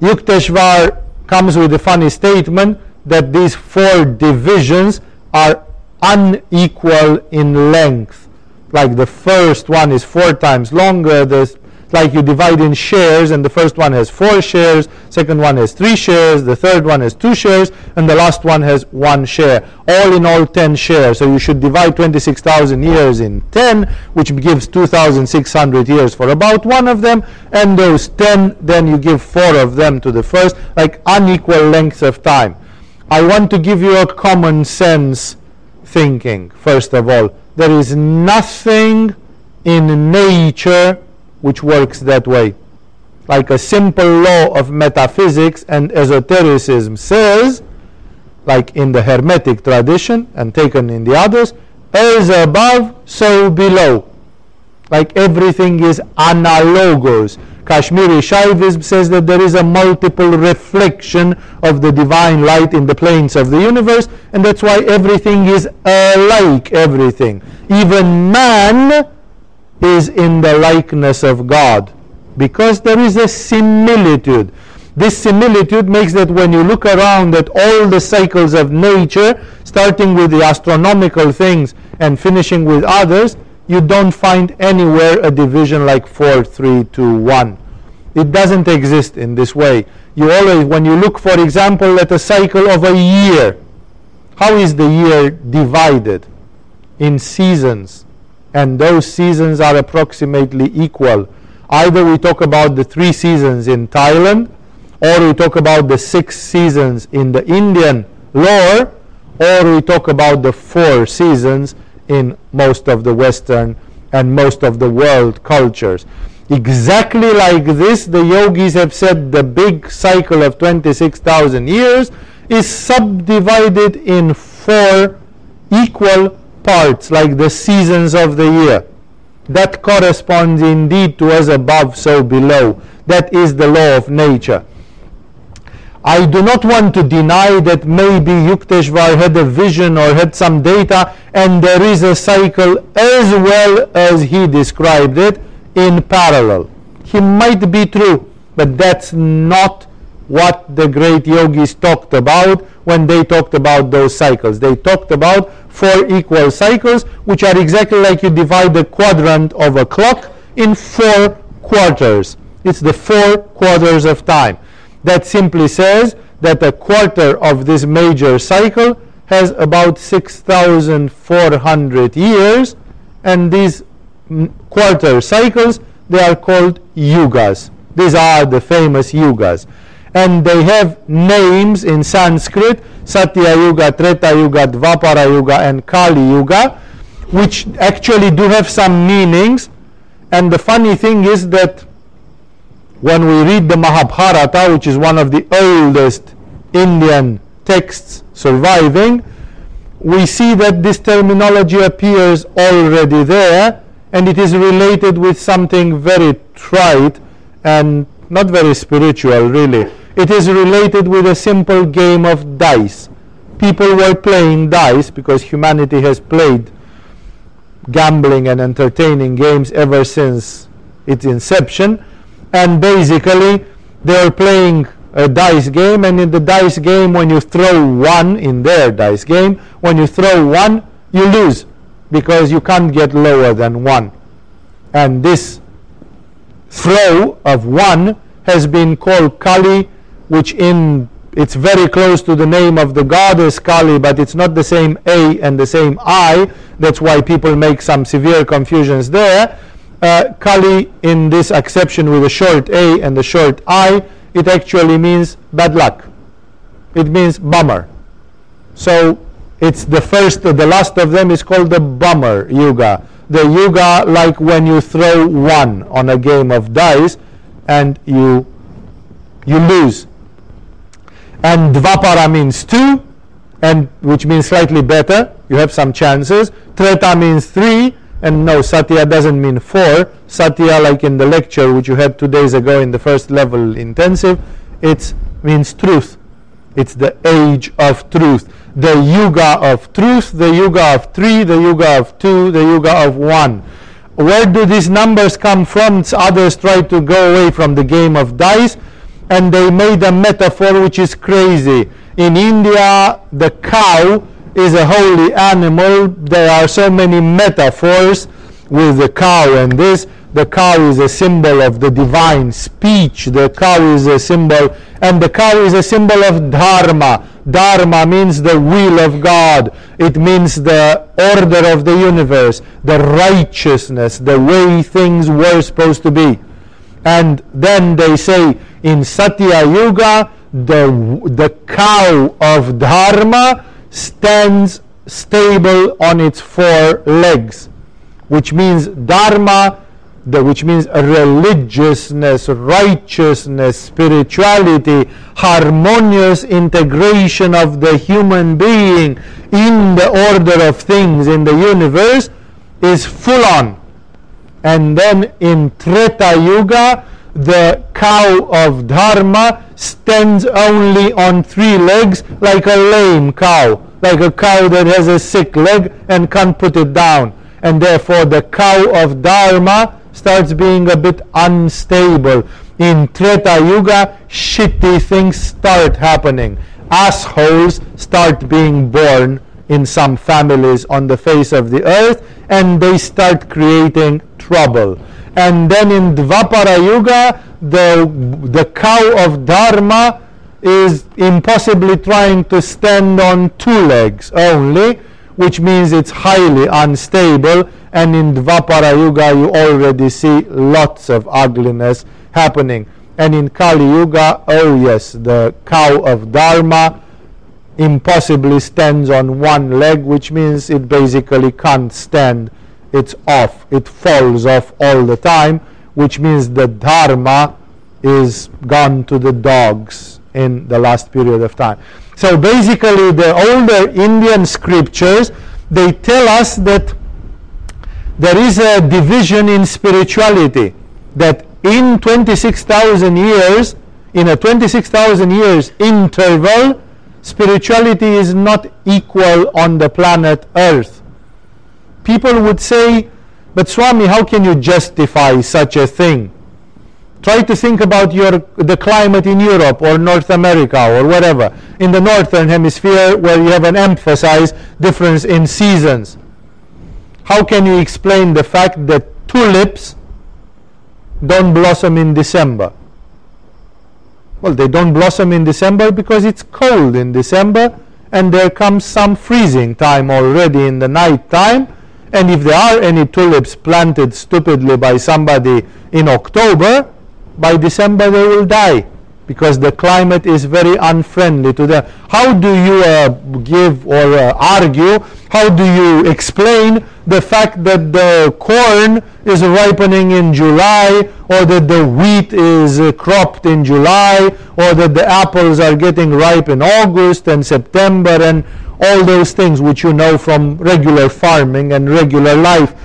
Yukteswar comes with a funny statement that these four divisions are unequal in length. Like the first one is four times longer, the like you divide in shares and the first one has four shares, second one has three shares, the third one has two shares, and the last one has one share. All in all 10 shares. So you should divide 26,000 years in 10, which gives 2,600 years for about one of them, and those 10, then you give four of them to the first, like unequal lengths of time. I want to give you a common sense thinking, first of all. There is nothing in nature which works that way. Like a simple law of metaphysics and esotericism says, like in the Hermetic tradition and taken in the others, as above, so below. Like everything is analogous. Kashmiri Shaivism says that there is a multiple reflection of the divine light in the planes of the universe, and that's why everything is alike everything. Even man is in the likeness of God because there is a similitude. This similitude makes that when you look around at all the cycles of nature, starting with the astronomical things and finishing with others, you don't find anywhere a division like 4, 3, 2, 1. It doesn't exist in this way. You always, when you look, for example, at a cycle of a year, how is the year divided? In seasons and those seasons are approximately equal. Either we talk about the three seasons in Thailand, or we talk about the six seasons in the Indian lore, or we talk about the four seasons in most of the Western and most of the world cultures. Exactly like this, the yogis have said the big cycle of 26,000 years is subdivided in four equal parts like the seasons of the year. That corresponds indeed to as above, so below. That is the law of nature. I do not want to deny that maybe Yukteswar had a vision or had some data and there is a cycle as well as he described it in parallel. He might be true, but that's not what the great yogis talked about when they talked about those cycles. They talked about four equal cycles, which are exactly like you divide the quadrant of a clock in four quarters. It's the four quarters of time. That simply says that a quarter of this major cycle has about 6,400 years, and these quarter cycles, they are called yugas. These are the famous yugas and they have names in Sanskrit Satya Yuga, Treta Yuga, Dvapara Yuga, and Kali Yuga, which actually do have some meanings. And the funny thing is that when we read the Mahabharata, which is one of the oldest Indian texts surviving, we see that this terminology appears already there and it is related with something very trite and not very spiritual, really it is related with a simple game of dice. People were playing dice because humanity has played gambling and entertaining games ever since its inception. And basically, they are playing a dice game, and in the dice game, when you throw one in their dice game, when you throw one, you lose because you can't get lower than one. And this throw of one has been called Kali which in it's very close to the name of the goddess Kali, but it's not the same A and the same I. That's why people make some severe confusions there. Uh, Kali, in this exception with a short A and the short I, it actually means bad luck. It means bummer. So it's the first, the last of them is called the bummer yuga. The yuga like when you throw one on a game of dice and you you lose and Dvapara means two, and which means slightly better. You have some chances. Treta means three, and no, Satya doesn't mean four. Satya, like in the lecture which you had two days ago in the first level intensive, it means truth. It's the age of truth. The yuga of truth, the yuga of three, the yuga of two, the yuga of one. Where do these numbers come from? Others try to go away from the game of dice and they made a metaphor which is crazy. In India, the cow is a holy animal. There are so many metaphors with the cow and this. The cow is a symbol of the divine speech. The cow is a symbol, and the cow is a symbol of dharma. Dharma means the will of God. It means the order of the universe, the righteousness, the way things were supposed to be. And then they say in Satya Yuga, the, the cow of Dharma stands stable on its four legs, which means Dharma the, which means religiousness, righteousness, spirituality, harmonious integration of the human being in the order of things in the universe is full on. And then in Treta Yuga, the cow of Dharma stands only on three legs like a lame cow, like a cow that has a sick leg and can't put it down. And therefore, the cow of Dharma starts being a bit unstable. In Treta Yuga, shitty things start happening. Assholes start being born in some families on the face of the earth and they start creating trouble. And then in Dvapara Yuga, the, the cow of Dharma is impossibly trying to stand on two legs only, which means it's highly unstable and in Dvapara Yuga you already see lots of ugliness happening. And in Kali Yuga, oh yes, the cow of Dharma impossibly stands on one leg, which means it basically can't stand. It's off. It falls off all the time, which means the Dharma is gone to the dogs in the last period of time. So basically, the older Indian scriptures they tell us that there is a division in spirituality that in 26,000 years, in a 26,000 years interval, spirituality is not equal on the planet Earth. People would say, but Swami, how can you justify such a thing? Try to think about your, the climate in Europe or North America or whatever, in the northern hemisphere where you have an emphasized difference in seasons how can you explain the fact that tulips don't blossom in December? Well, they don't blossom in December because it's cold in December and there comes some freezing time already in the night time. And if there are any tulips planted stupidly by somebody in October, by December they will die because the climate is very unfriendly to them. How do you uh, give or uh, argue? How do you explain the fact that the corn is ripening in July, or that the wheat is uh, cropped in July, or that the apples are getting ripe in August and September, and all those things which you know from regular farming and regular life?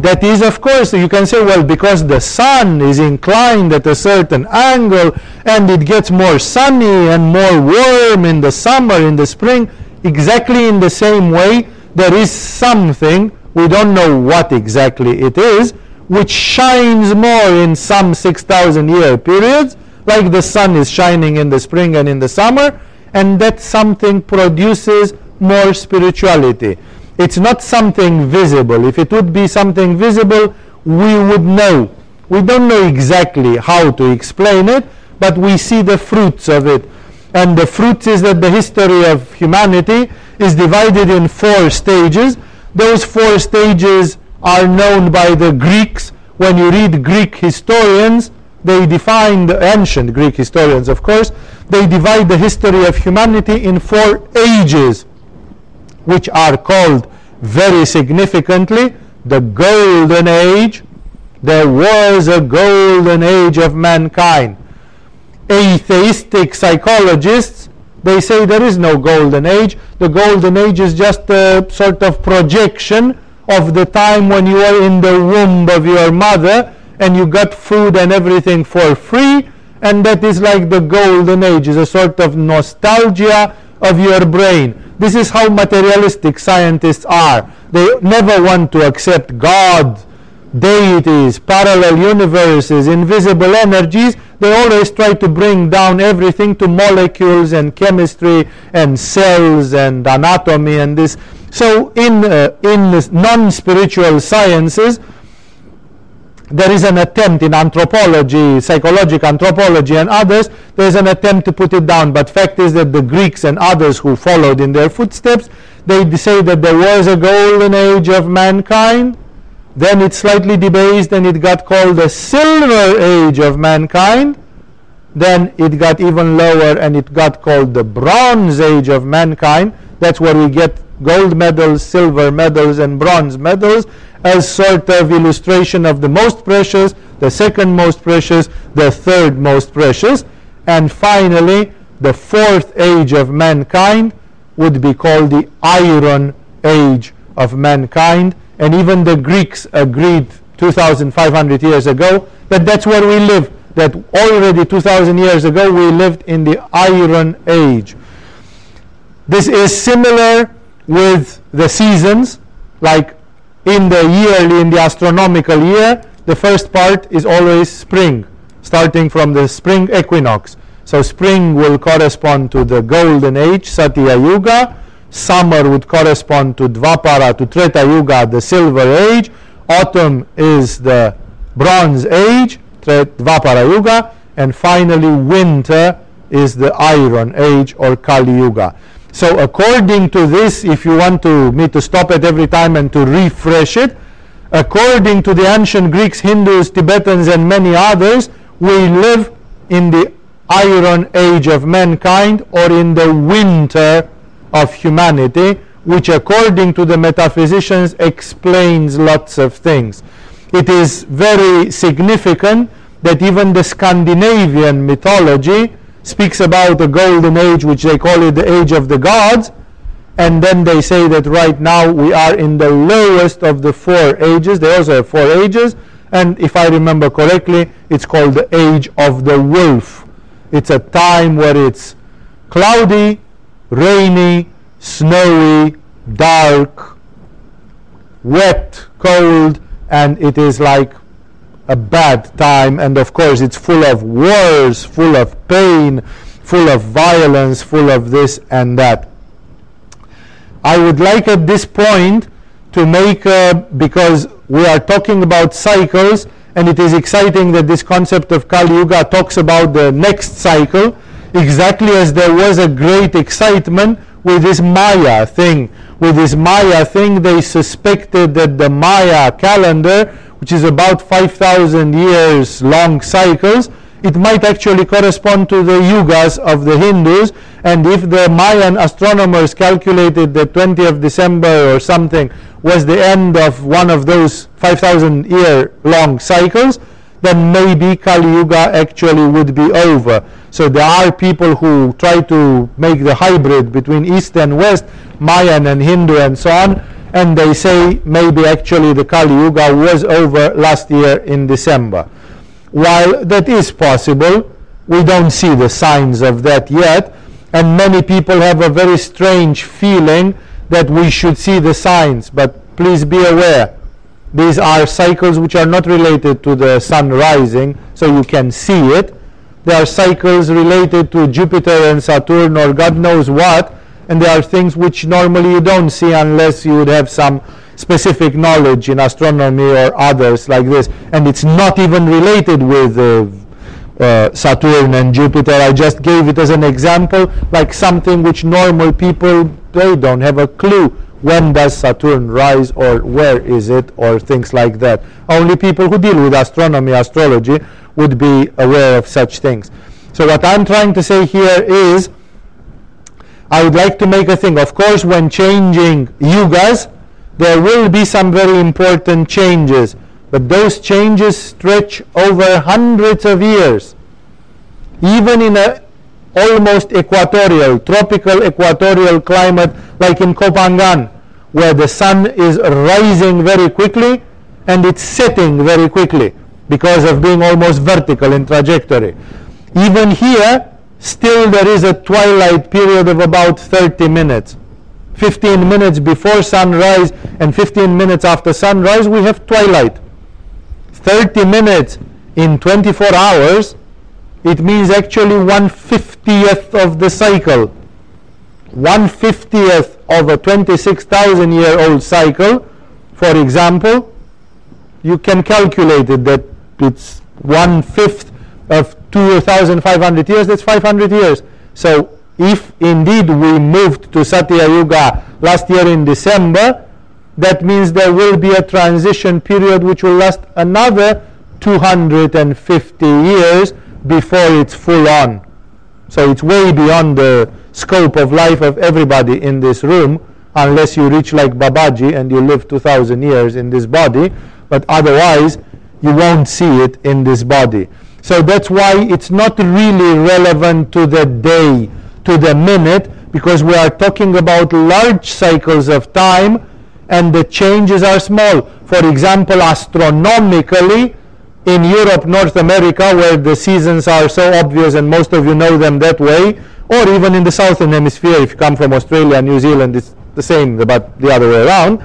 that is of course you can say well because the sun is inclined at a certain angle and it gets more sunny and more warm in the summer in the spring exactly in the same way there is something we don't know what exactly it is which shines more in some 6000 year periods like the sun is shining in the spring and in the summer and that something produces more spirituality it's not something visible. If it would be something visible, we would know. We don't know exactly how to explain it, but we see the fruits of it. And the fruits is that the history of humanity is divided in four stages. Those four stages are known by the Greeks. When you read Greek historians, they define the ancient Greek historians, of course, they divide the history of humanity in four ages, which are called very significantly the golden age. There was a golden age of mankind. Atheistic psychologists they say there is no golden age. The golden age is just a sort of projection of the time when you were in the womb of your mother and you got food and everything for free and that is like the golden age is a sort of nostalgia of your brain this is how materialistic scientists are. They never want to accept God deities, parallel universes, invisible energies, they always try to bring down everything to molecules and chemistry and cells and anatomy and this. So in uh, in non-spiritual sciences, there is an attempt in anthropology, psychological anthropology and others, there is an attempt to put it down. But fact is that the Greeks and others who followed in their footsteps, they say that there was a golden age of mankind, then it slightly debased and it got called the silver age of mankind. Then it got even lower and it got called the bronze age of mankind. That's where we get gold medals, silver medals, and bronze medals as sort of illustration of the most precious, the second most precious, the third most precious. And finally, the fourth age of mankind would be called the Iron Age of mankind and even the Greeks agreed 2,500 years ago that that's where we live. That already 2,000 years ago we lived in the Iron Age. This is similar with the seasons, like in the yearly, in the astronomical year, the first part is always spring, starting from the spring equinox. So spring will correspond to the golden age, Satya Yuga, Summer would correspond to Dvapara, to Treta Yuga, the Silver Age. Autumn is the Bronze Age, Dvapara Yuga. And finally, winter is the Iron Age or Kali Yuga. So according to this, if you want to, me to stop it every time and to refresh it, according to the ancient Greeks, Hindus, Tibetans, and many others, we live in the Iron Age of mankind or in the winter of humanity, which according to the metaphysicians explains lots of things. It is very significant that even the Scandinavian mythology speaks about a golden age, which they call it the age of the gods, and then they say that right now we are in the lowest of the four ages. They also have four ages, and if I remember correctly, it's called the age of the wolf. It's a time where it's cloudy, rainy, snowy, dark, wet, cold, and it is like a bad time. And of course, it's full of wars, full of pain, full of violence, full of this and that. I would like at this point to make, uh, because we are talking about cycles, and it is exciting that this concept of Kali Yuga talks about the next cycle exactly as there was a great excitement with this Maya thing. With this Maya thing, they suspected that the Maya calendar, which is about 5,000 years long cycles, it might actually correspond to the yugas of the Hindus. And if the Mayan astronomers calculated that 20th December or something was the end of one of those 5,000 year long cycles, then maybe Kali Yuga actually would be over. So there are people who try to make the hybrid between East and West, Mayan and Hindu and so on, and they say maybe actually the Kali Yuga was over last year in December. While that is possible, we don't see the signs of that yet, and many people have a very strange feeling that we should see the signs, but please be aware these are cycles which are not related to the sun rising, so you can see it. There are cycles related to Jupiter and Saturn or God knows what, and there are things which normally you don't see unless you would have some specific knowledge in astronomy or others like this. And it's not even related with uh, uh, Saturn and Jupiter. I just gave it as an example, like something which normal people they don't have a clue when does Saturn rise or where is it or things like that. Only people who deal with astronomy, astrology would be aware of such things. So what I'm trying to say here is I would like to make a thing. Of course, when changing yugas, there will be some very important changes, but those changes stretch over hundreds of years. Even in a almost equatorial, tropical equatorial climate like in Koh Phangan, where the sun is rising very quickly and it's setting very quickly because of being almost vertical in trajectory. Even here, still there is a twilight period of about 30 minutes. 15 minutes before sunrise and 15 minutes after sunrise, we have twilight. 30 minutes in 24 hours, it means actually 150th of the cycle. 150th of a 26,000 year old cycle, for example, you can calculate it that it's one fifth of 2,500 years, that's 500 years. So if indeed we moved to Satya Yuga last year in December, that means there will be a transition period which will last another 250 years before it's full on. So it's way beyond the scope of life of everybody in this room, unless you reach like Babaji and you live 2000 years in this body, but otherwise you won't see it in this body. So that's why it's not really relevant to the day, to the minute, because we are talking about large cycles of time and the changes are small. For example, astronomically, in Europe, North America, where the seasons are so obvious and most of you know them that way, or even in the southern hemisphere, if you come from Australia, New Zealand, it's the same, but the other way around.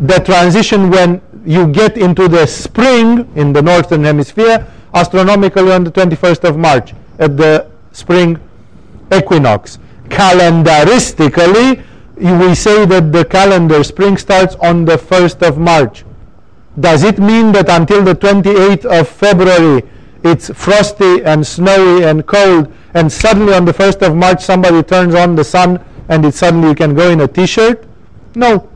The transition when you get into the spring in the northern hemisphere, astronomically on the 21st of March, at the spring equinox. Calendaristically, we say that the calendar spring starts on the 1st of March. Does it mean that until the 28th of February it's frosty and snowy and cold and suddenly on the 1st of March somebody turns on the sun and it suddenly you can go in a t-shirt? No.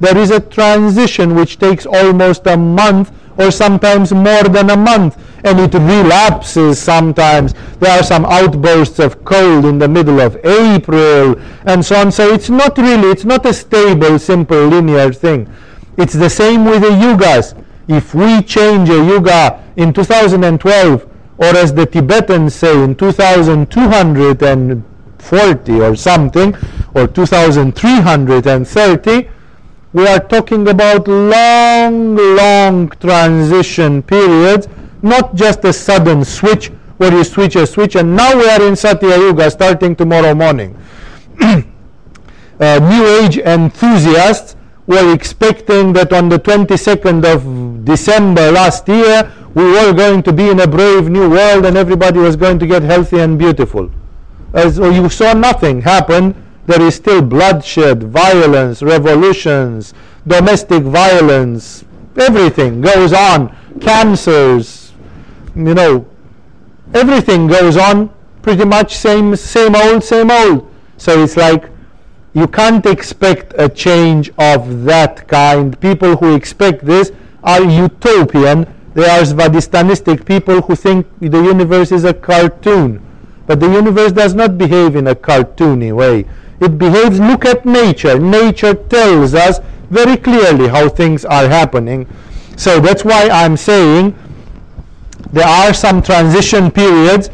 There is a transition which takes almost a month or sometimes more than a month and it relapses sometimes. There are some outbursts of cold in the middle of April and so on. So it's not really, it's not a stable, simple, linear thing. It's the same with the yugas. If we change a yuga in 2012, or as the Tibetans say in 2240 or something, or 2330, we are talking about long, long transition periods, not just a sudden switch where you switch a switch, and now we are in Satya Yuga starting tomorrow morning. uh, New Age enthusiasts were expecting that on the 22nd of December last year we were going to be in a brave new world and everybody was going to get healthy and beautiful. As you saw nothing happen, there is still bloodshed, violence, revolutions, domestic violence, everything goes on, cancers, you know, everything goes on pretty much same same old, same old. So it's like you can't expect a change of that kind. People who expect this are utopian. They are Svadistanistic people who think the universe is a cartoon. But the universe does not behave in a cartoony way. It behaves, look at nature. Nature tells us very clearly how things are happening. So that's why I'm saying there are some transition periods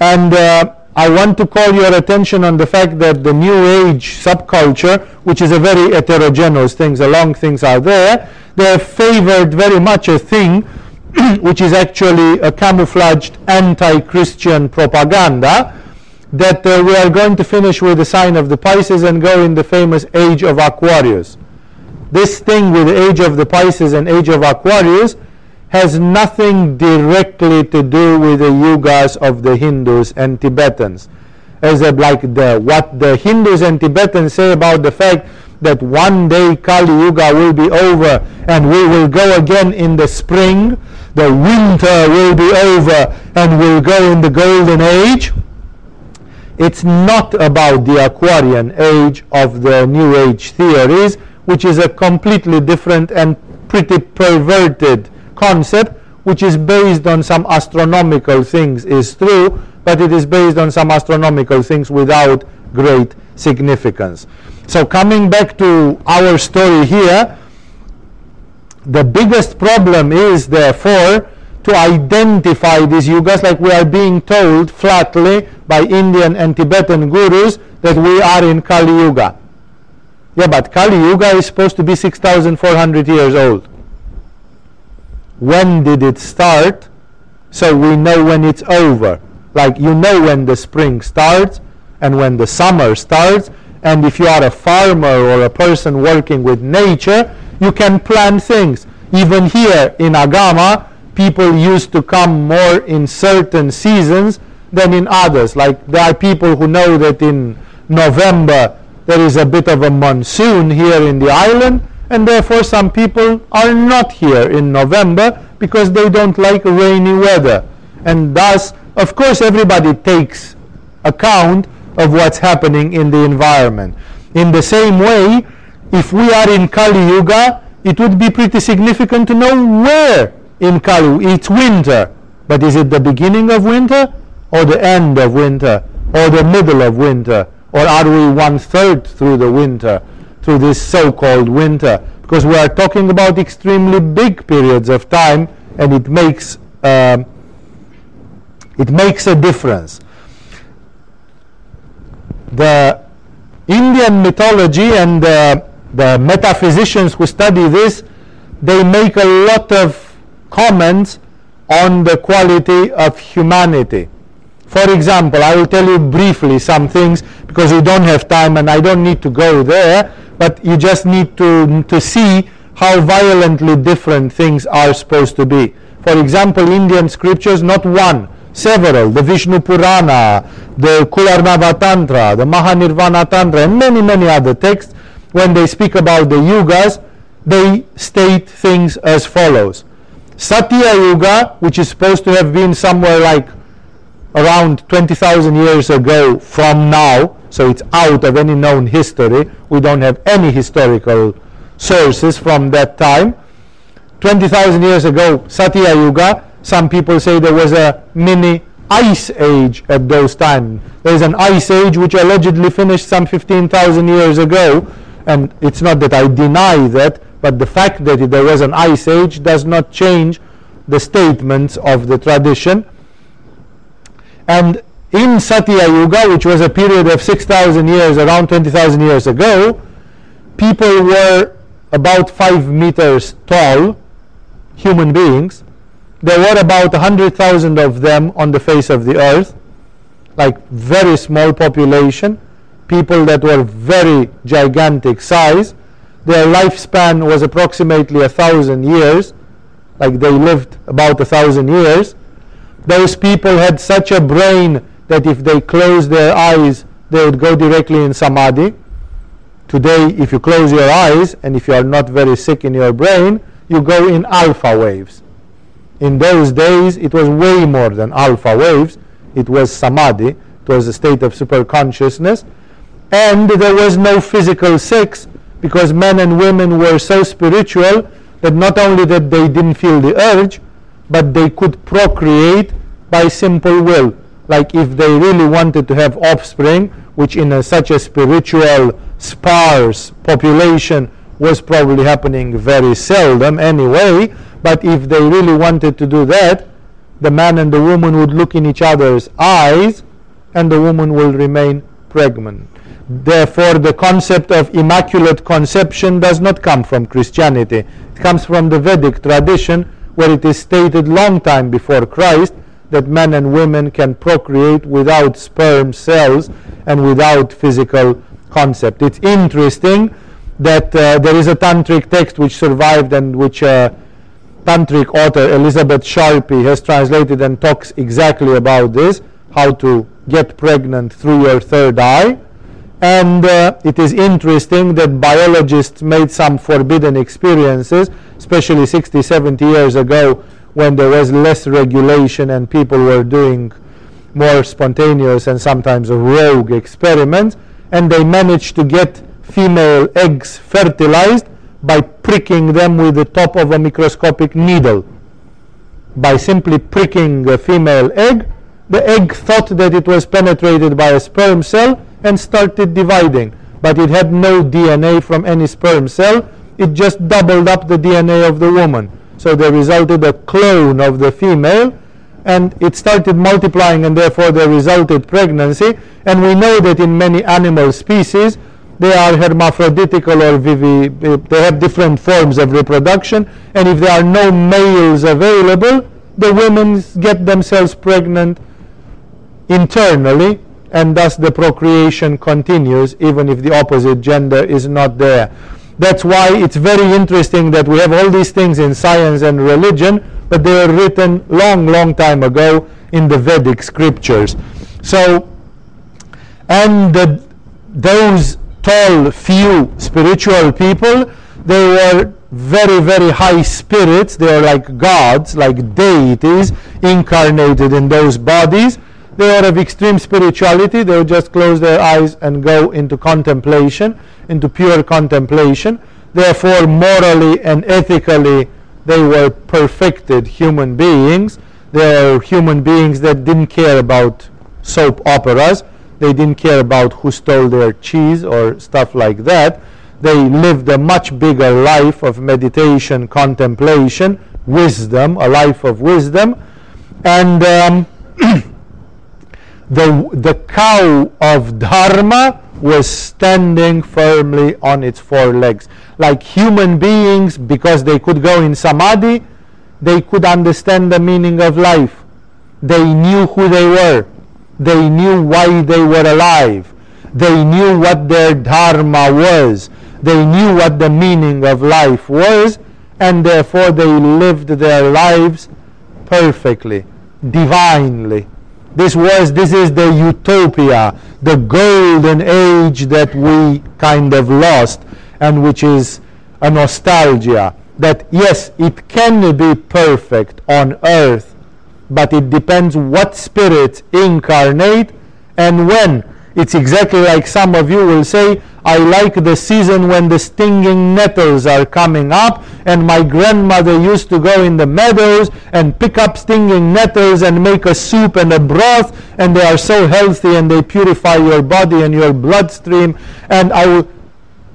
and uh, I want to call your attention on the fact that the New Age subculture, which is a very heterogeneous thing, the long things are there, they have favored very much a thing which is actually a camouflaged anti-Christian propaganda that uh, we are going to finish with the sign of the Pisces and go in the famous age of Aquarius. This thing with the age of the Pisces and age of Aquarius has nothing directly to do with the yugas of the Hindus and Tibetans. As a, like the what the Hindus and Tibetans say about the fact that one day Kali Yuga will be over and we will go again in the spring, the winter will be over and we'll go in the golden age. It's not about the Aquarian age of the New Age theories, which is a completely different and pretty perverted concept which is based on some astronomical things is true, but it is based on some astronomical things without great significance. So coming back to our story here, the biggest problem is therefore to identify these yugas like we are being told flatly by Indian and Tibetan gurus that we are in Kali Yuga. Yeah, but Kali Yuga is supposed to be 6,400 years old. When did it start? So we know when it's over. Like you know when the spring starts and when the summer starts and if you are a farmer or a person working with nature you can plan things. Even here in agama people used to come more in certain seasons than in others. Like there are people who know that in November there is a bit of a monsoon here in the island, and therefore some people are not here in November because they don't like rainy weather. And thus, of course, everybody takes account of what's happening in the environment. In the same way, if we are in Kali Yuga, it would be pretty significant to know where in Kalu. it's winter. But is it the beginning of winter or the end of winter or the middle of winter? Or are we one third through the winter, through this so-called winter? Because we are talking about extremely big periods of time and it makes, um, it makes a difference. The Indian mythology and the metaphysicians who study this, they make a lot of comments on the quality of humanity. For example, I will tell you briefly some things because we don't have time and I don't need to go there, but you just need to, to see how violently different things are supposed to be. For example, Indian scriptures, not one, several, the Vishnu Purana, the Kularnava Tantra, the Mahanirvana Tantra, and many, many other texts, when they speak about the yugas, they state things as follows. Satya Yuga, which is supposed to have been somewhere like around 20,000 years ago from now, so it's out of any known history. We don't have any historical sources from that time. 20,000 years ago, Satya Yuga, some people say there was a mini ice age at those times. There is an ice age which allegedly finished some 15,000 years ago, and it's not that I deny that, but the fact that there was an ice age does not change the statements of the tradition. And in Satya Yuga, which was a period of 6,000 years, around 20,000 years ago, people were about 5 meters tall, human beings, there were about 100,000 of them on the face of the earth, like very small population, people that were very gigantic size. Their lifespan was approximately a thousand years, like they lived about a thousand years. Those people had such a brain that if they closed their eyes, they would go directly in samadhi. Today, if you close your eyes and if you are not very sick in your brain, you go in alpha waves. In those days, it was way more than alpha waves. It was samadhi. It was a state of super consciousness. And there was no physical sex because men and women were so spiritual that not only that they didn't feel the urge, but they could procreate by simple will. Like if they really wanted to have offspring, which in a, such a spiritual, sparse population was probably happening very seldom anyway, but if they really wanted to do that, the man and the woman would look in each other's eyes and the woman will remain pregnant. Therefore, the concept of immaculate conception does not come from Christianity. It comes from the Vedic tradition where it is stated long time before Christ that men and women can procreate without sperm cells and without physical concept. It's interesting that uh, there is a tantric text which survived and which uh, tantric author Elizabeth Sharpe has translated and talks exactly about this, how to get pregnant through your third eye. And uh, it is interesting that biologists made some forbidden experiences, especially 60, 70 years ago when there was less regulation and people were doing more spontaneous and sometimes rogue experiments. And they managed to get female eggs fertilized by pricking them with the top of a microscopic needle. By simply pricking a female egg, the egg thought that it was penetrated by a sperm cell and started dividing. But it had no DNA from any sperm cell, it just doubled up the DNA of the woman. So there resulted a clone of the female and it started multiplying and therefore there resulted pregnancy. And we know that in many animal species, they are hermaphroditical or vivi, they have different forms of reproduction, and if there are no males available, the women get themselves pregnant internally, and thus the procreation continues even if the opposite gender is not there. That's why it's very interesting that we have all these things in science and religion, but they were written long, long time ago in the Vedic scriptures. So, and the, those tall, few spiritual people, they were very, very high spirits. They are like gods, like deities incarnated in those bodies. They are of extreme spirituality. They would just close their eyes and go into contemplation, into pure contemplation. Therefore, morally and ethically, they were perfected human beings. They are human beings that didn't care about soap operas. They didn't care about who stole their cheese or stuff like that they lived a much bigger life of meditation, contemplation, wisdom, a life of wisdom. And um, the, the cow of Dharma was standing firmly on its four legs. Like human beings, because they could go in samadhi, they could understand the meaning of life. They knew who they were. They knew why they were alive. They knew what their dharma was. They knew what the meaning of life was, and therefore they lived their lives perfectly, divinely. This was, this is the utopia, the golden age that we kind of lost, and which is a nostalgia. That yes, it can be perfect on earth, but it depends what spirits incarnate and when. It's exactly like some of you will say, I like the season when the stinging nettles are coming up, and my grandmother used to go in the meadows and pick up stinging nettles and make a soup and a broth, and they are so healthy and they purify your body and your bloodstream. And I would,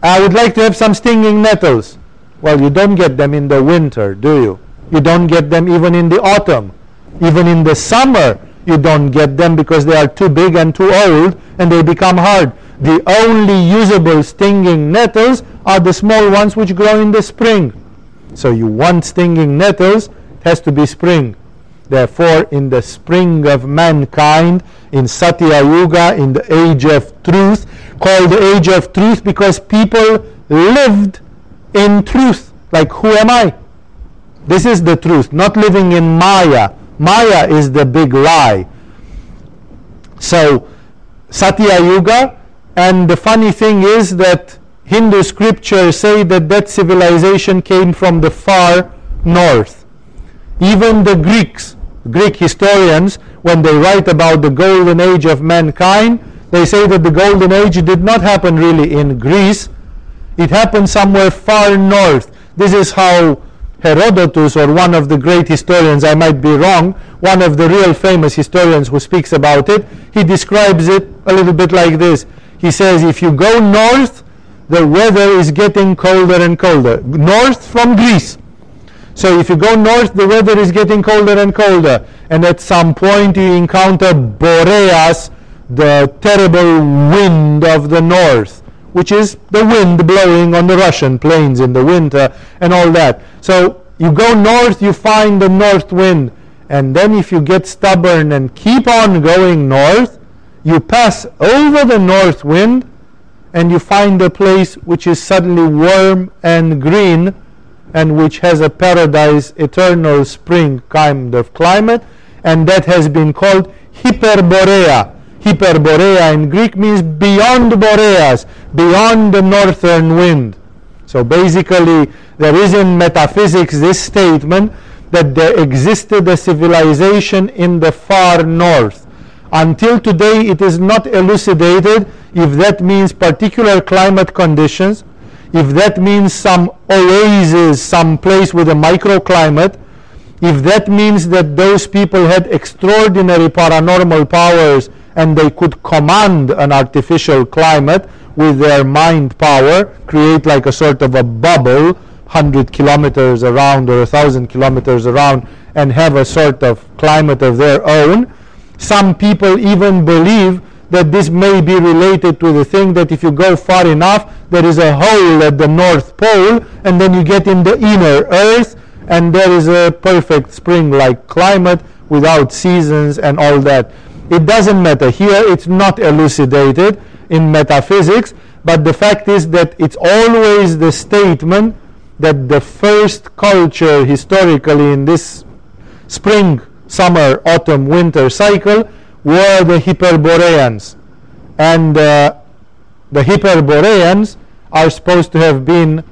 I would like to have some stinging nettles. Well, you don't get them in the winter, do you? You don't get them even in the autumn. Even in the summer, you don't get them because they are too big and too old and they become hard. The only usable stinging nettles are the small ones which grow in the spring. So you want stinging nettles, it has to be spring. Therefore, in the spring of mankind, in Satya Yuga, in the age of truth, called the age of truth because people lived in truth. Like, who am I? This is the truth, not living in Maya. Maya is the big lie. So, Satya Yuga, and the funny thing is that Hindu scriptures say that that civilization came from the far north. Even the Greeks, Greek historians, when they write about the golden age of mankind, they say that the golden age did not happen really in Greece. It happened somewhere far north. This is how Herodotus, or one of the great historians, I might be wrong, one of the real famous historians who speaks about it, he describes it a little bit like this. He says, if you go north, the weather is getting colder and colder. North from Greece. So if you go north, the weather is getting colder and colder. And at some point you encounter Boreas, the terrible wind of the north, which is the wind blowing on the Russian plains in the winter and all that. So you go north, you find the north wind. And then if you get stubborn and keep on going north, you pass over the north wind and you find a place which is suddenly warm and green and which has a paradise eternal spring kind of climate and that has been called hyperborea. Hyperborea in greek means beyond boreas beyond the northern wind. So basically there is in metaphysics this statement that there existed a civilization in the far north. Until today, it is not elucidated if that means particular climate conditions, if that means some oasis, some place with a microclimate, if that means that those people had extraordinary paranormal powers and they could command an artificial climate with their mind power, create like a sort of a bubble, 100 kilometers around or 1,000 kilometers around, and have a sort of climate of their own some people even believe that this may be related to the thing that if you go far enough, there is a hole at the North Pole, and then you get in the inner Earth, and there is a perfect spring-like climate without seasons and all that. It doesn't matter. Here it's not elucidated in metaphysics, but the fact is that it's always the statement that the first culture historically in this spring, summer, autumn, winter cycle were the Hyperboreans. And uh, the Hyperboreans are supposed to have been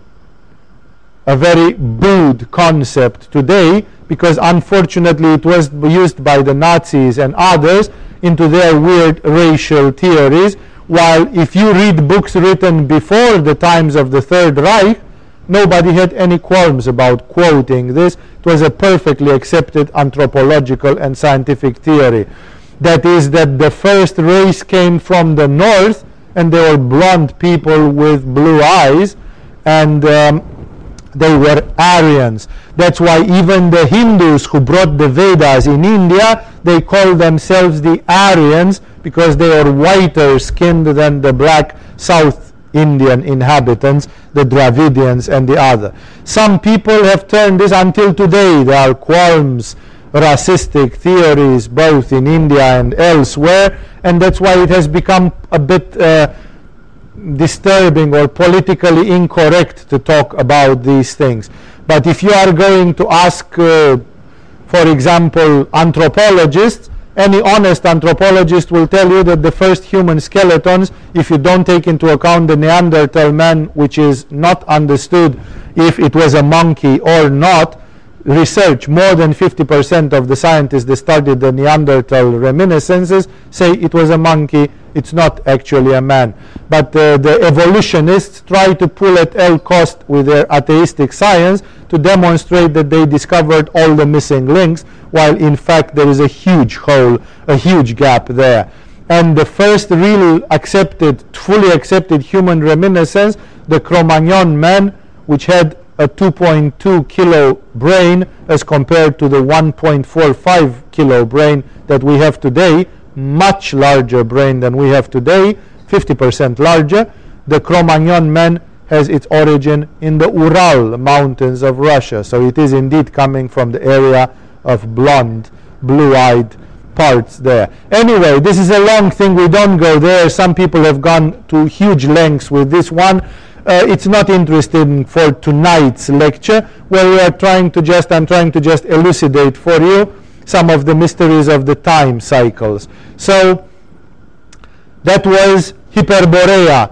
a very booed concept today because unfortunately it was used by the Nazis and others into their weird racial theories. While if you read books written before the times of the Third Reich, nobody had any qualms about quoting this. It was a perfectly accepted anthropological and scientific theory. That is, that the first race came from the north and they were blonde people with blue eyes, and um, they were Aryans. That's why even the Hindus who brought the Vedas in India, they call themselves the Aryans because they are whiter skinned than the black South Indian inhabitants, the Dravidians and the other. Some people have turned this until today. There are qualms, racistic theories both in India and elsewhere, and that's why it has become a bit uh, disturbing or politically incorrect to talk about these things. But if you are going to ask, uh, for example, anthropologists, any honest anthropologist will tell you that the first human skeletons, if you don't take into account the Neanderthal man, which is not understood if it was a monkey or not, research, more than 50% of the scientists that studied the Neanderthal reminiscences say it was a monkey, it's not actually a man. But uh, the evolutionists try to pull at all cost with their atheistic science to demonstrate that they discovered all the missing links, while in fact there is a huge hole, a huge gap there. And the first real accepted, fully accepted human reminiscence, the Cro-Magnon man, which had a 2.2 kilo brain as compared to the 1.45 kilo brain that we have today, much larger brain than we have today, 50% larger. The Cro-Magnon man has its origin in the Ural mountains of Russia. So it is indeed coming from the area of blonde, blue-eyed parts there. Anyway, this is a long thing. We don't go there. Some people have gone to huge lengths with this one uh, it's not interesting for tonight's lecture where we are trying to just I'm trying to just elucidate for you some of the mysteries of the time cycles. So that was Hyperborea.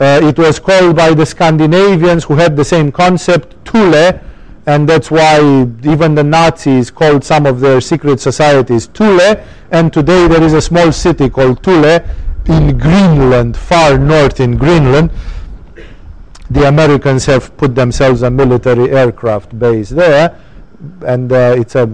Uh, it was called by the Scandinavians who had the same concept, Thule, and that's why even the Nazis called some of their secret societies Thule, and today there is a small city called Thule in Greenland, far north in Greenland, the Americans have put themselves a military aircraft base there, and uh, it's a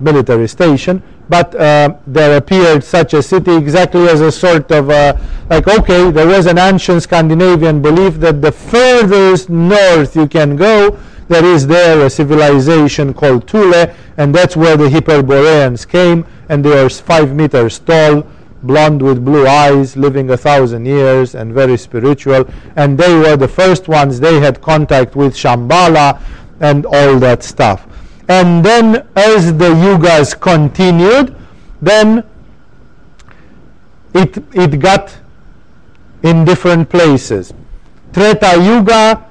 military station. But uh, there appeared such a city exactly as a sort of uh, like, okay, there was an ancient Scandinavian belief that the furthest north you can go, there is there a civilization called Thule, and that's where the Hyperboreans came, and they are five meters tall blonde with blue eyes, living a thousand years and very spiritual. And they were the first ones, they had contact with Shambhala and all that stuff. And then as the yugas continued, then it, it got in different places. Treta Yuga,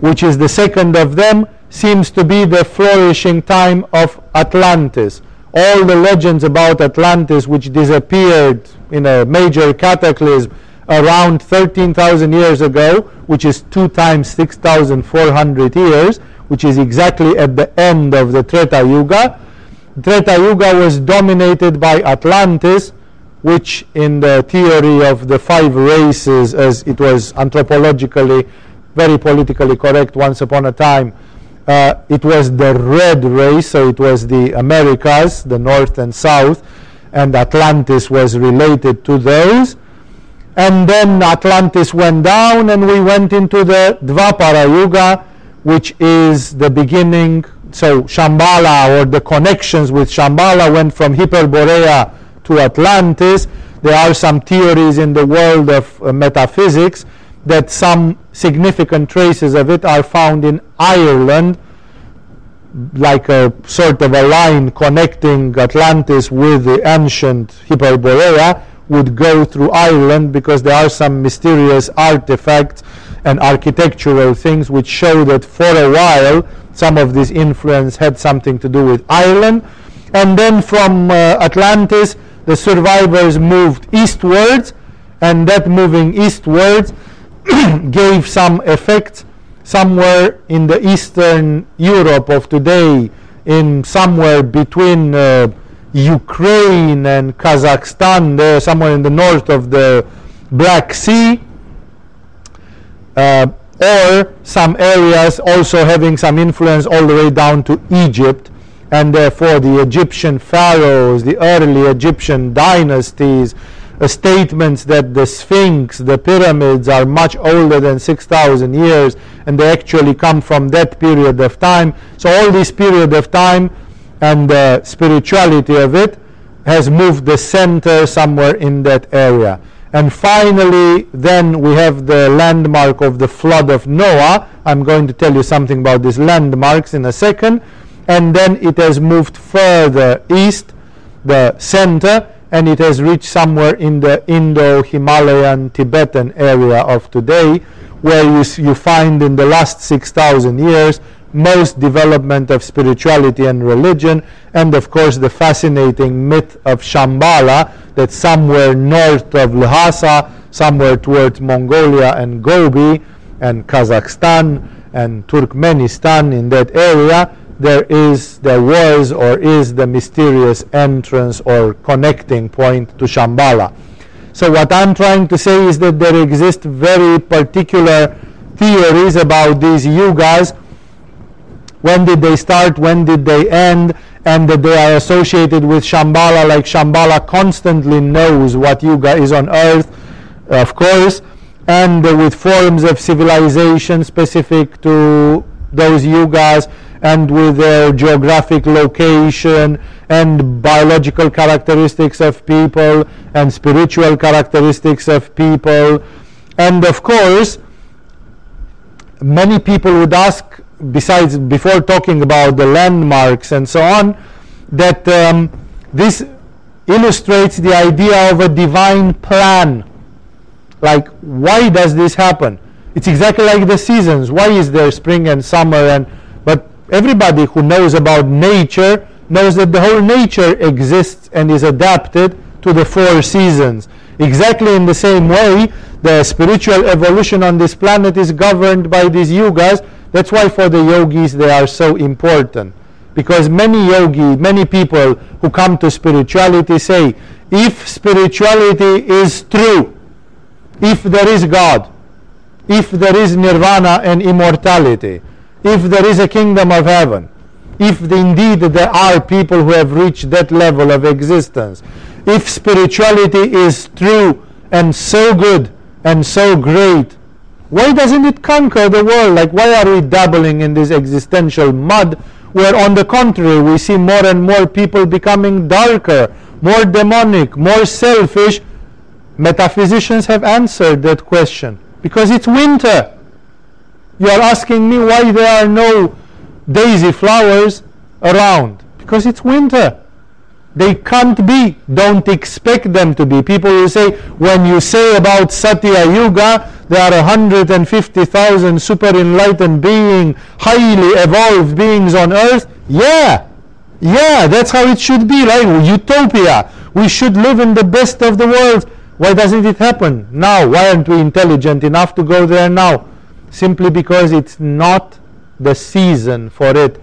which is the second of them, seems to be the flourishing time of Atlantis all the legends about Atlantis, which disappeared in a major cataclysm around 13,000 years ago, which is 2 times 6,400 years, which is exactly at the end of the Treta Yuga. Treta Yuga was dominated by Atlantis, which in the theory of the five races, as it was anthropologically very politically correct once upon a time, uh, it was the red race, so it was the Americas, the North and South, and Atlantis was related to those. And then Atlantis went down, and we went into the Dvapara Yuga, which is the beginning. So Shambhala, or the connections with Shambhala, went from Hyperborea to Atlantis. There are some theories in the world of uh, metaphysics that some significant traces of it are found in Ireland, like a sort of a line connecting Atlantis with the ancient Hyperborea would go through Ireland because there are some mysterious artifacts and architectural things which show that for a while some of this influence had something to do with Ireland. And then from uh, Atlantis, the survivors moved eastwards, and that moving eastwards gave some effects somewhere in the eastern Europe of today, in somewhere between uh, Ukraine and Kazakhstan, there somewhere in the north of the Black Sea, uh, or some areas also having some influence all the way down to Egypt, and therefore the Egyptian pharaohs, the early Egyptian dynasties, statements that the Sphinx, the pyramids are much older than 6,000 years and they actually come from that period of time. So all this period of time and the spirituality of it has moved the center somewhere in that area. And finally, then we have the landmark of the flood of Noah. I'm going to tell you something about these landmarks in a second. And then it has moved further east, the center, and it has reached somewhere in the Indo-Himalayan Tibetan area of today, where you, you find in the last 6,000 years most development of spirituality and religion, and of course the fascinating myth of Shambhala, that somewhere north of Lhasa, somewhere towards Mongolia and Gobi and Kazakhstan and Turkmenistan in that area, there is, there was, or is the mysterious entrance or connecting point to Shambhala. So what I'm trying to say is that there exist very particular theories about these yugas. When did they start? When did they end? And that they are associated with Shambhala, like Shambhala constantly knows what yuga is on earth, of course, and with forms of civilization specific to those yugas and with their geographic location and biological characteristics of people and spiritual characteristics of people. And of course, many people would ask, besides before talking about the landmarks and so on, that um, this illustrates the idea of a divine plan. Like, why does this happen? It's exactly like the seasons. Why is there spring and summer and but everybody who knows about nature knows that the whole nature exists and is adapted to the four seasons. Exactly in the same way, the spiritual evolution on this planet is governed by these yugas. That's why for the yogis they are so important. Because many yogi, many people who come to spirituality say, if spirituality is true, if there is God, if there is nirvana and immortality, if there is a kingdom of heaven, if indeed there are people who have reached that level of existence, if spirituality is true and so good and so great, why doesn't it conquer the world? Like, why are we dabbling in this existential mud where, on the contrary, we see more and more people becoming darker, more demonic, more selfish? Metaphysicians have answered that question because it's winter. You are asking me why there are no daisy flowers around. Because it's winter. They can't be. Don't expect them to be. People will say, when you say about Satya Yuga, there are 150,000 super enlightened beings, highly evolved beings on earth. Yeah. Yeah, that's how it should be, right? Utopia. We should live in the best of the world. Why doesn't it happen now? Why aren't we intelligent enough to go there now? Simply because it's not the season for it.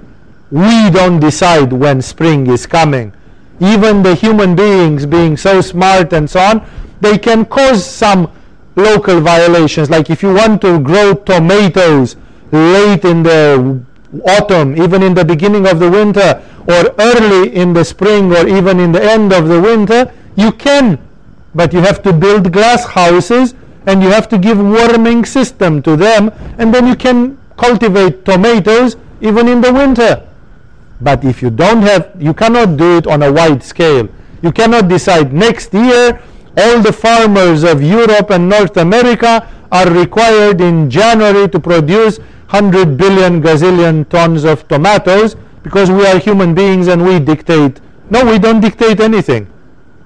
We don't decide when spring is coming. Even the human beings being so smart and so on, they can cause some local violations. Like if you want to grow tomatoes late in the autumn, even in the beginning of the winter, or early in the spring, or even in the end of the winter, you can. But you have to build glass houses and you have to give warming system to them and then you can cultivate tomatoes even in the winter. But if you don't have you cannot do it on a wide scale. You cannot decide next year all the farmers of Europe and North America are required in January to produce 100 billion gazillion tons of tomatoes because we are human beings and we dictate. No we don't dictate anything.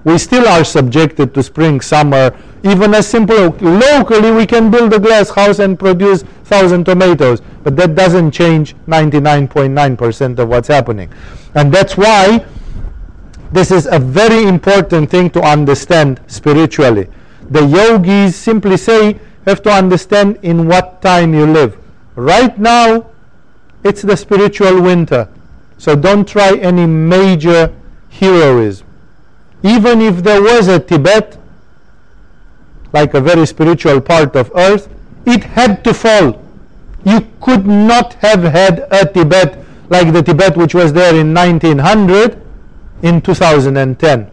We still are subjected to spring, summer, even as simple locally we can build a glass house and produce 1000 tomatoes but that doesn't change 99.9% of what's happening and that's why This is a very important thing to understand spiritually. The yogis simply say, have to understand in what time you live. Right now, it's the spiritual winter. So don't try any major heroism. Even if there was a Tibet, like a very spiritual part of earth, it had to fall. You could not have had a Tibet like the Tibet which was there in 1900 in 2010.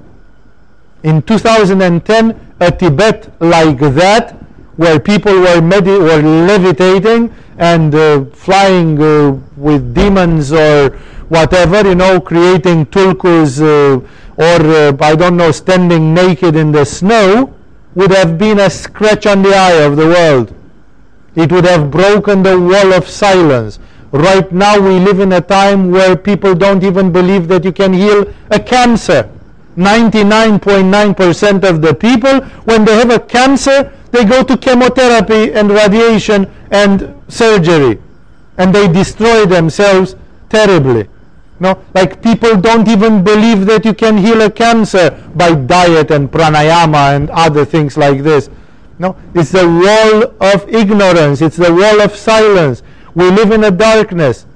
In 2010, a Tibet like that, where people were, medi- were levitating and uh, flying uh, with demons or whatever, you know, creating tulkus uh, or, uh, I don't know, standing naked in the snow, would have been a scratch on the eye of the world. It would have broken the wall of silence. Right now, we live in a time where people don't even believe that you can heal a cancer. 99.9% of the people, when they have a cancer, they go to chemotherapy and radiation and surgery. And they destroy themselves terribly. No, like people don't even believe that you can heal a cancer by diet and pranayama and other things like this. No, it's the wall of ignorance. It's the wall of silence. We live in a darkness.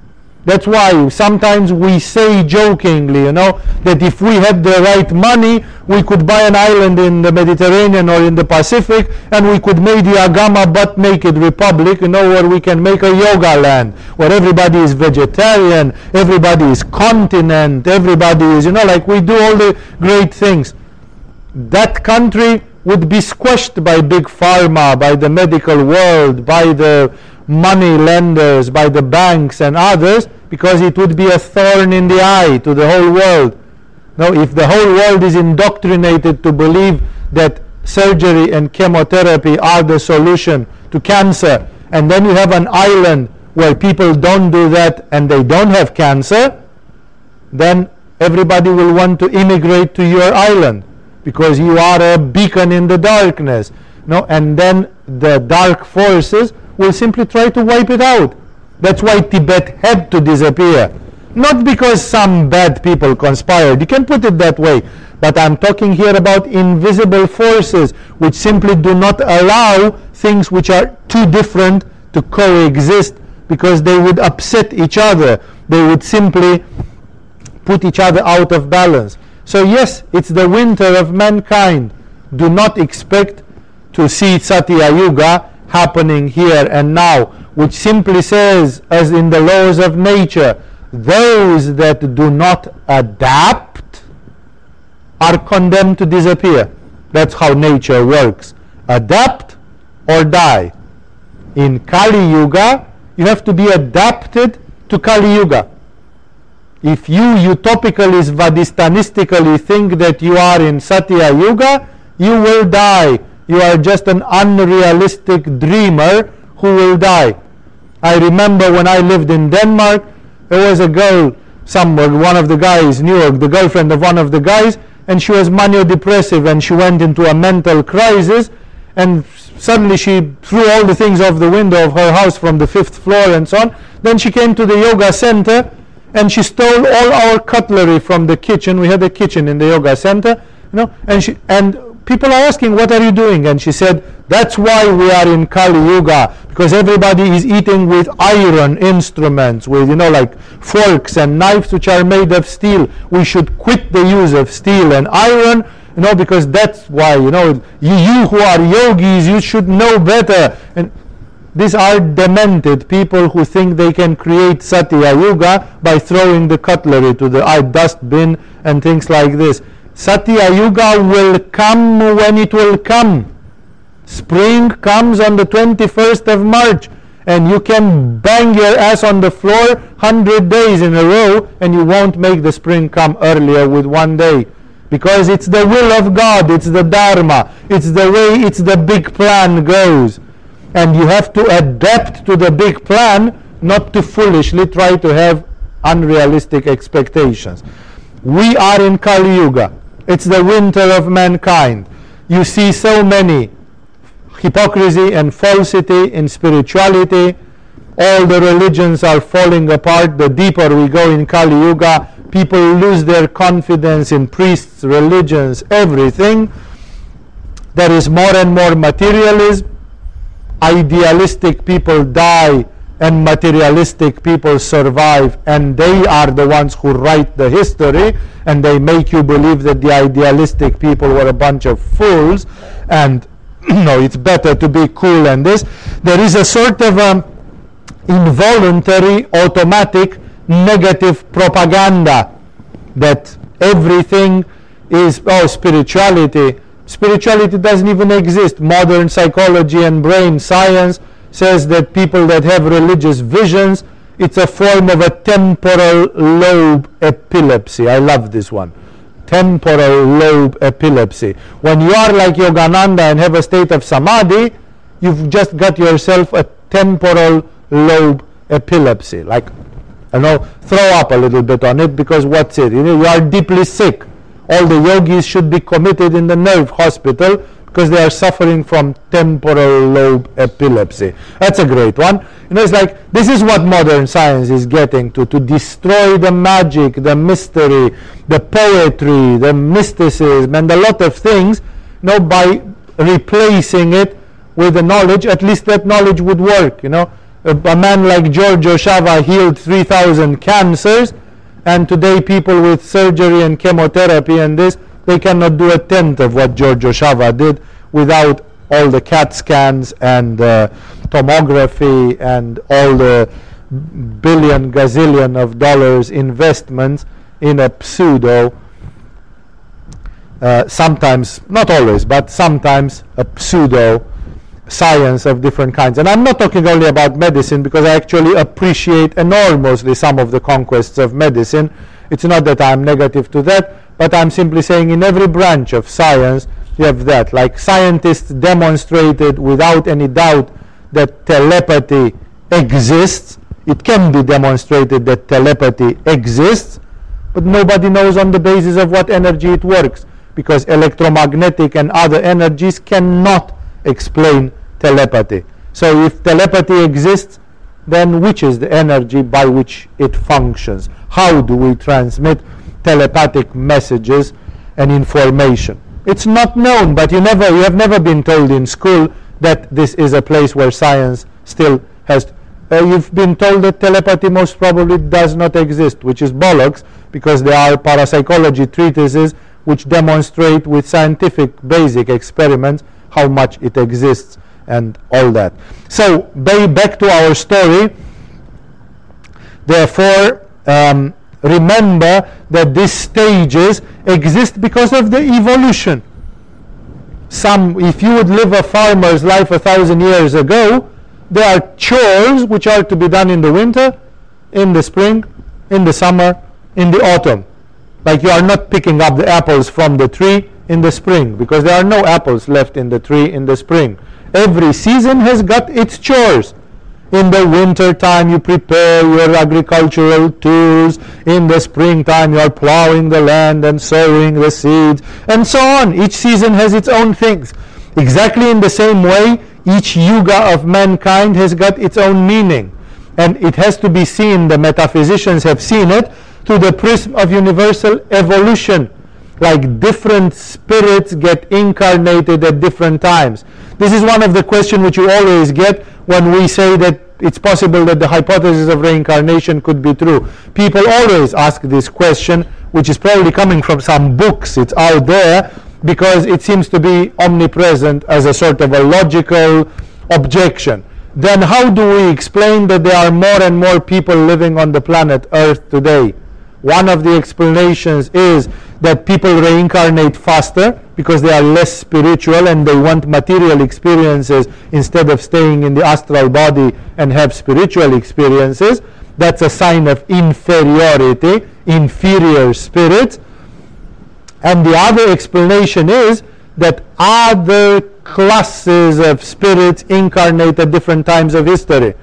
That's why sometimes we say jokingly, you know, that if we had the right money, we could buy an island in the Mediterranean or in the Pacific, and we could make the Agama but naked republic, you know, where we can make a yoga land, where everybody is vegetarian, everybody is continent, everybody is, you know, like we do all the great things. That country would be squashed by big pharma, by the medical world, by the money lenders, by the banks and others, because it would be a thorn in the eye to the whole world. Now, if the whole world is indoctrinated to believe that surgery and chemotherapy are the solution to cancer, and then you have an island where people don't do that and they don't have cancer, then everybody will want to immigrate to your island because you are a beacon in the darkness. No, and then the dark forces will simply try to wipe it out. That's why Tibet had to disappear. Not because some bad people conspired, you can put it that way, but I'm talking here about invisible forces which simply do not allow things which are too different to coexist because they would upset each other. They would simply put each other out of balance. So, yes, it's the winter of mankind. Do not expect to see Satya Yuga happening here and now, which simply says, as in the laws of nature, those that do not adapt are condemned to disappear. That's how nature works. Adapt or die. In Kali Yuga, you have to be adapted to Kali Yuga. If you utopically, svadistanistically think that you are in Satya Yuga, you will die you are just an unrealistic dreamer who will die. I remember when I lived in Denmark, there was a girl, somewhere, one of the guys, New York, the girlfriend of one of the guys, and she was manio-depressive and she went into a mental crisis and suddenly she threw all the things off the window of her house from the fifth floor and so on. Then she came to the yoga center and she stole all our cutlery from the kitchen. We had a kitchen in the yoga center, you know, and she and people are asking, What are you doing? And she said, That's why we are in Kali Yuga, because everybody is eating with iron instruments, with, you know, like forks and knives which are made of steel. We should quit the use of steel and iron, you know, because that's why, you know, you, you who are yogis, you should know better. And these are demented people who think they can create Satya Yuga by throwing the cutlery to the dustbin and things like this. Satya Yuga will come when it will come. Spring comes on the 21st of March and you can bang your ass on the floor 100 days in a row and you won't make the spring come earlier with one day because it's the will of God, it's the Dharma, it's the way, it's the big plan goes. And you have to adapt to the big plan, not to foolishly try to have unrealistic expectations. We are in Kali Yuga. It's the winter of mankind. You see so many hypocrisy and falsity in spirituality. All the religions are falling apart. The deeper we go in Kali Yuga, people lose their confidence in priests, religions, everything. There is more and more materialism. Idealistic people die and materialistic people survive and they are the ones who write the history and they make you believe that the idealistic people were a bunch of fools and no it's better to be cool and this. There is a sort of um, involuntary automatic negative propaganda that everything is oh spirituality. Spirituality doesn't even exist. Modern psychology and brain science says that people that have religious visions, it's a form of a temporal lobe epilepsy. I love this one. Temporal lobe epilepsy. When you are like Yogananda and have a state of samadhi, you've just got yourself a temporal lobe epilepsy. Like, you know, throw up a little bit on it because what's it? You, know, you are deeply sick. All the yogis should be committed in the nerve hospital because they are suffering from temporal lobe epilepsy. That's a great one. You know, it's like this is what modern science is getting to to destroy the magic, the mystery, the poetry, the mysticism, and a lot of things. You know, by replacing it with the knowledge, at least that knowledge would work. You know, a, a man like Giorgio Chava healed 3,000 cancers, and today people with surgery and chemotherapy and this they cannot do a tenth of what Giorgio Chava did without all the CAT scans and uh, tomography and all the billion gazillion of dollars investments in a pseudo uh, sometimes not always but sometimes a pseudo science of different kinds. And i'm not talking only about medicine because i actually appreciate enormously some of the conquests of medicine. It's not that i'm negative to that but I'm simply saying in every branch of science you have that. Like scientists demonstrated without any doubt that telepathy exists. It can be demonstrated that telepathy exists, but nobody knows on the basis of what energy it works because electromagnetic and other energies cannot explain telepathy. So if telepathy exists, then which is the energy by which it functions? How do we transmit telepathic messages and information. It's not known, but you never you have never been told in school that this is a place where science still has uh, you've been told that telepathy most probably does not exist, which is bollocks, because there are parapsychology treatises which demonstrate with scientific basic experiments how much it exists and all that. So, back to our story. Therefore, um, remember that these stages exist because of the evolution. Some, if you would live a farmer's life a thousand years ago, there are chores which are to be done in the winter, in the spring, in the summer, in the autumn. Like you are not picking up the apples from the tree in the spring because there are no apples left in the tree in the spring. Every season has got its chores. In the winter time, you prepare your agricultural tools. In the springtime, you are plowing the land and sowing the seeds, and so on. Each season has its own things. Exactly in the same way, each yuga of mankind has got its own meaning. And it has to be seen, the metaphysicians have seen it, through the prism of universal evolution. Like different spirits get incarnated at different times. This is one of the questions which you always get when we say that it's possible that the hypothesis of reincarnation could be true. People always ask this question, which is probably coming from some books. It's out there because it seems to be omnipresent as a sort of a logical objection. Then how do we explain that there are more and more people living on the planet Earth today? One of the explanations is that people reincarnate faster because they are less spiritual and they want material experiences instead of staying in the astral body and have spiritual experiences. That's a sign of inferiority, inferior spirits. And the other explanation is that other classes of spirits incarnate at different times of history.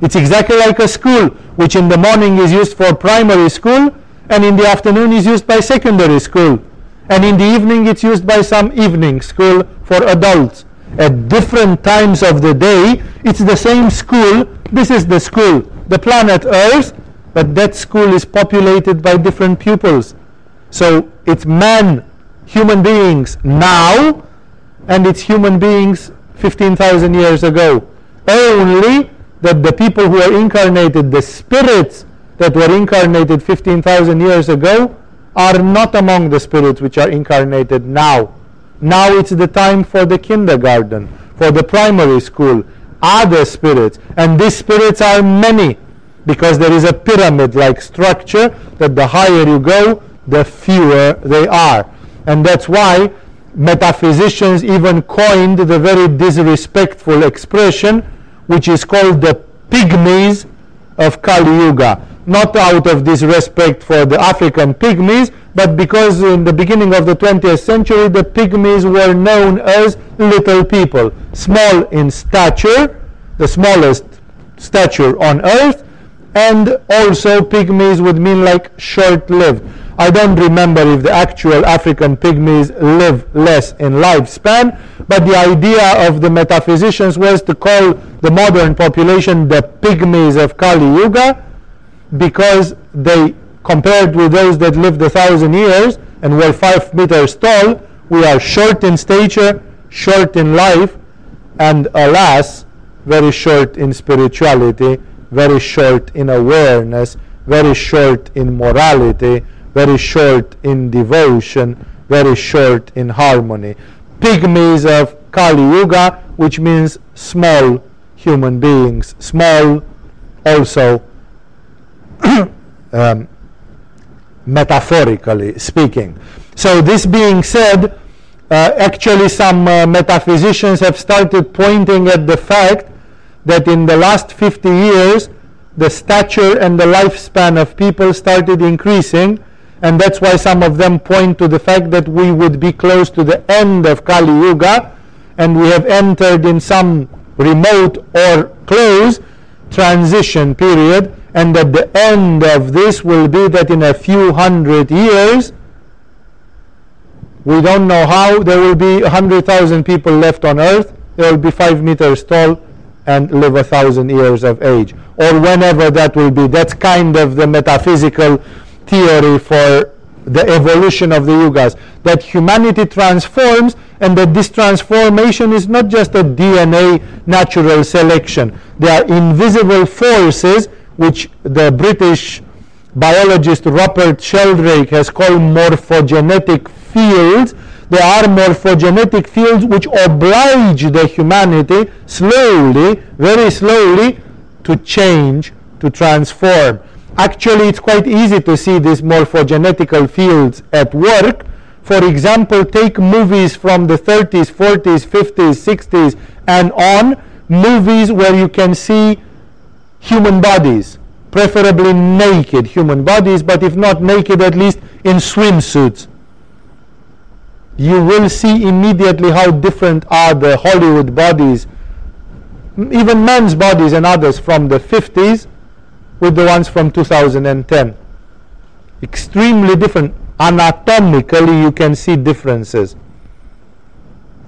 It's exactly like a school, which in the morning is used for primary school and in the afternoon is used by secondary school and in the evening it's used by some evening school for adults at different times of the day it's the same school this is the school the planet earth but that school is populated by different pupils. So it's man, human beings now, and it's human beings 15,000 years ago. Only that the people who are incarnated, the spirits that were incarnated 15,000 years ago, are not among the spirits which are incarnated now. Now it's the time for the kindergarten, for the primary school, other spirits. And these spirits are many because there is a pyramid like structure that the higher you go, the fewer they are. And that's why metaphysicians even coined the very disrespectful expression which is called the pygmies of Kali Yuga. Not out of disrespect for the African pygmies, but because in the beginning of the 20th century the pygmies were known as little people, small in stature, the smallest stature on earth, and also pygmies would mean like short-lived. I don't remember if the actual African pygmies live less in lifespan, but the idea of the metaphysicians was to call the modern population the pygmies of Kali Yuga because they, compared with those that lived a thousand years and were five meters tall, we are short in stature, short in life, and alas, very short in spirituality very short in awareness, very short in morality, very short in devotion, very short in harmony. Pygmies of Kali Yuga, which means small human beings, small also um, metaphorically speaking. So this being said, uh, actually some uh, metaphysicians have started pointing at the fact that in the last 50 years the stature and the lifespan of people started increasing and that's why some of them point to the fact that we would be close to the end of Kali Yuga and we have entered in some remote or close transition period and that the end of this will be that in a few hundred years we don't know how there will be 100,000 people left on earth they will be 5 meters tall and live a thousand years of age, or whenever that will be. That's kind of the metaphysical theory for the evolution of the yugas. That humanity transforms, and that this transformation is not just a DNA natural selection. There are invisible forces which the British biologist Rupert Sheldrake has called morphogenetic fields there are morphogenetic fields which oblige the humanity slowly, very slowly, to change, to transform. Actually, it's quite easy to see these morphogenetical fields at work. For example, take movies from the 30s, 40s, 50s, 60s, and on, movies where you can see human bodies, preferably naked human bodies, but if not naked, at least in swimsuits you will see immediately how different are the Hollywood bodies, even men's bodies and others from the 50s with the ones from 2010. Extremely different. Anatomically, you can see differences.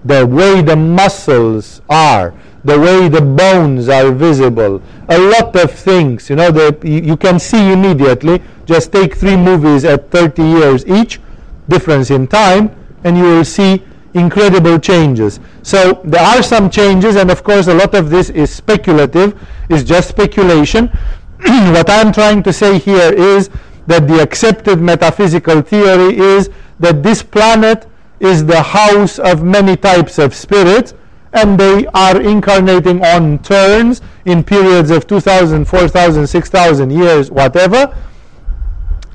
The way the muscles are, the way the bones are visible, a lot of things, you know, that you can see immediately. Just take three movies at 30 years each, difference in time, and you will see incredible changes. So there are some changes, and of course, a lot of this is speculative, is just speculation. what I'm trying to say here is that the accepted metaphysical theory is that this planet is the house of many types of spirits, and they are incarnating on turns in periods of 2,000, 4,000, 6,000 years, whatever,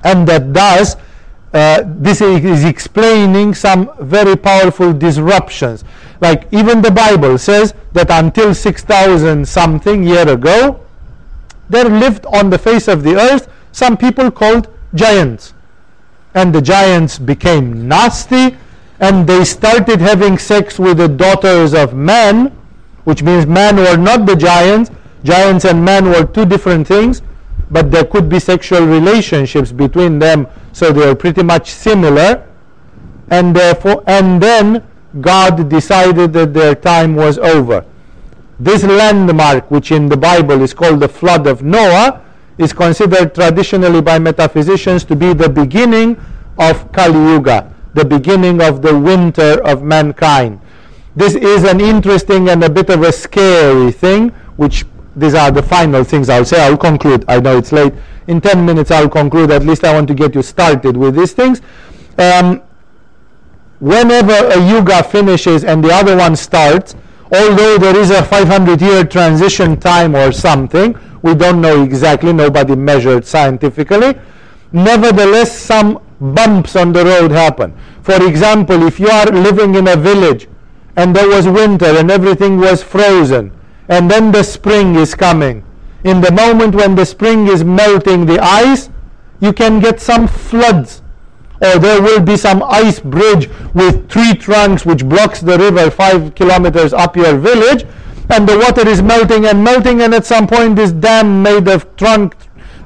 and that thus uh, this is explaining some very powerful disruptions. Like even the Bible says that until 6,000 something year ago, there lived on the face of the earth some people called giants. And the giants became nasty and they started having sex with the daughters of men, which means men were not the giants. Giants and men were two different things but there could be sexual relationships between them so they are pretty much similar. And therefore and then God decided that their time was over. This landmark which in the Bible is called the flood of Noah is considered traditionally by metaphysicians to be the beginning of Kali Yuga, the beginning of the winter of mankind. This is an interesting and a bit of a scary thing, which these are the final things I'll say. I'll conclude. I know it's late. In 10 minutes, I'll conclude. At least I want to get you started with these things. Um, whenever a yuga finishes and the other one starts, although there is a 500 year transition time or something, we don't know exactly, nobody measured scientifically. Nevertheless, some bumps on the road happen. For example, if you are living in a village and there was winter and everything was frozen, and then the spring is coming, in the moment when the spring is melting the ice, you can get some floods. Or there will be some ice bridge with tree trunks which blocks the river five kilometers up your village, and the water is melting and melting, and at some point this dam made of trunk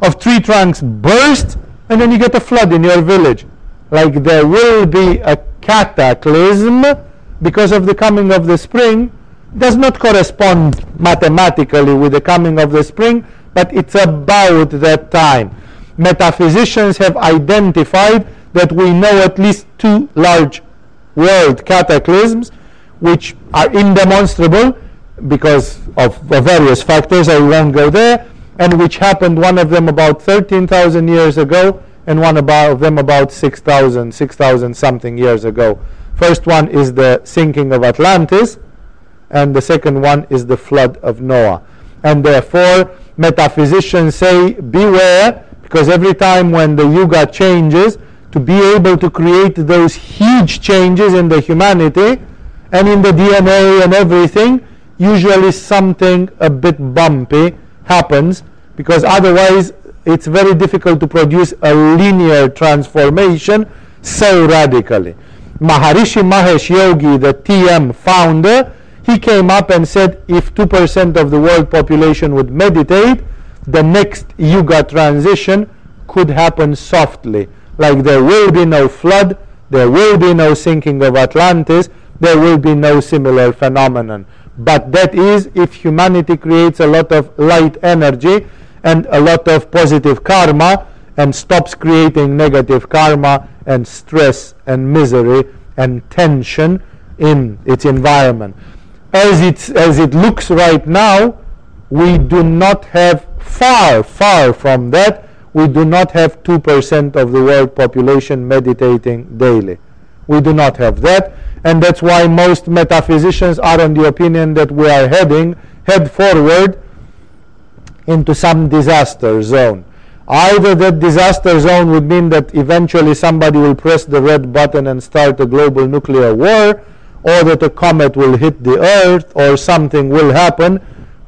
of tree trunks bursts, and then you get a flood in your village. Like there will be a cataclysm because of the coming of the spring, does not correspond mathematically with the coming of the spring, but it's about that time. Metaphysicians have identified that we know at least two large world cataclysms which are indemonstrable because of, various factors, I won't go there, and which happened, one of them about 13,000 years ago, and one of them about 6,000, 6,000 something years ago. First one is the sinking of Atlantis, and the second one is the flood of Noah. And therefore, metaphysicians say, beware, because every time when the yuga changes, to be able to create those huge changes in the humanity and in the DNA and everything, usually something a bit bumpy happens because otherwise it's very difficult to produce a linear transformation so radically. Maharishi Mahesh Yogi, the TM founder, he came up and said if 2% of the world population would meditate, the next yuga transition could happen softly. Like there will be no flood, there will be no sinking of Atlantis, there will be no similar phenomenon. But that is if humanity creates a lot of light energy and a lot of positive karma and stops creating negative karma and stress and misery and tension in its environment. As, it's, as it looks right now, we do not have far, far from that, we do not have 2% of the world population meditating daily. We do not have that, and that's why most metaphysicians are on the opinion that we are heading head forward into some disaster zone. Either that disaster zone would mean that eventually somebody will press the red button and start a global nuclear war, or that a comet will hit the earth, or something will happen.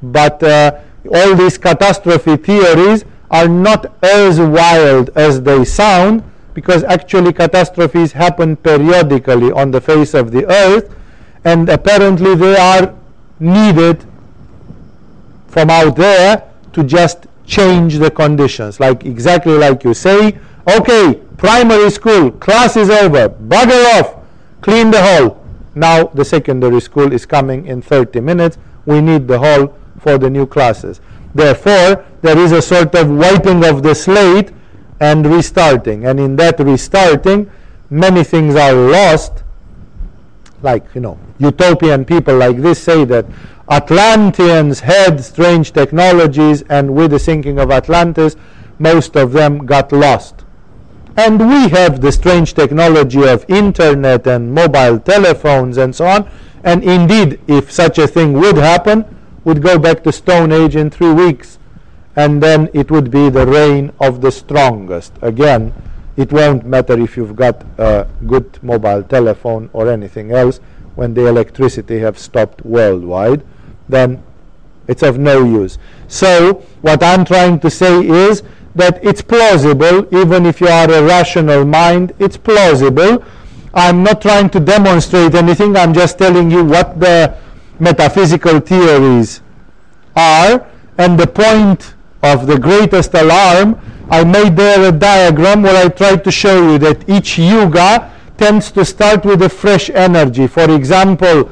But uh, all these catastrophe theories are not as wild as they sound, because actually catastrophes happen periodically on the face of the earth, and apparently they are needed from out there to just change the conditions. Like exactly like you say, okay, primary school, class is over, bugger off, clean the hall. Now the secondary school is coming in 30 minutes. We need the hall for the new classes. Therefore, there is a sort of wiping of the slate and restarting. And in that restarting, many things are lost. Like, you know, utopian people like this say that Atlanteans had strange technologies, and with the sinking of Atlantis, most of them got lost. And we have the strange technology of internet and mobile telephones and so on. And indeed, if such a thing would happen, would go back to Stone Age in three weeks, and then it would be the reign of the strongest. Again, it won't matter if you've got a good mobile telephone or anything else when the electricity have stopped worldwide then it's of no use. So what I'm trying to say is that it's plausible, even if you are a rational mind, it's plausible. I'm not trying to demonstrate anything, I'm just telling you what the metaphysical theories are, and the point of the greatest alarm, I made there a diagram where I tried to show you that each yuga tends to start with a fresh energy. For example,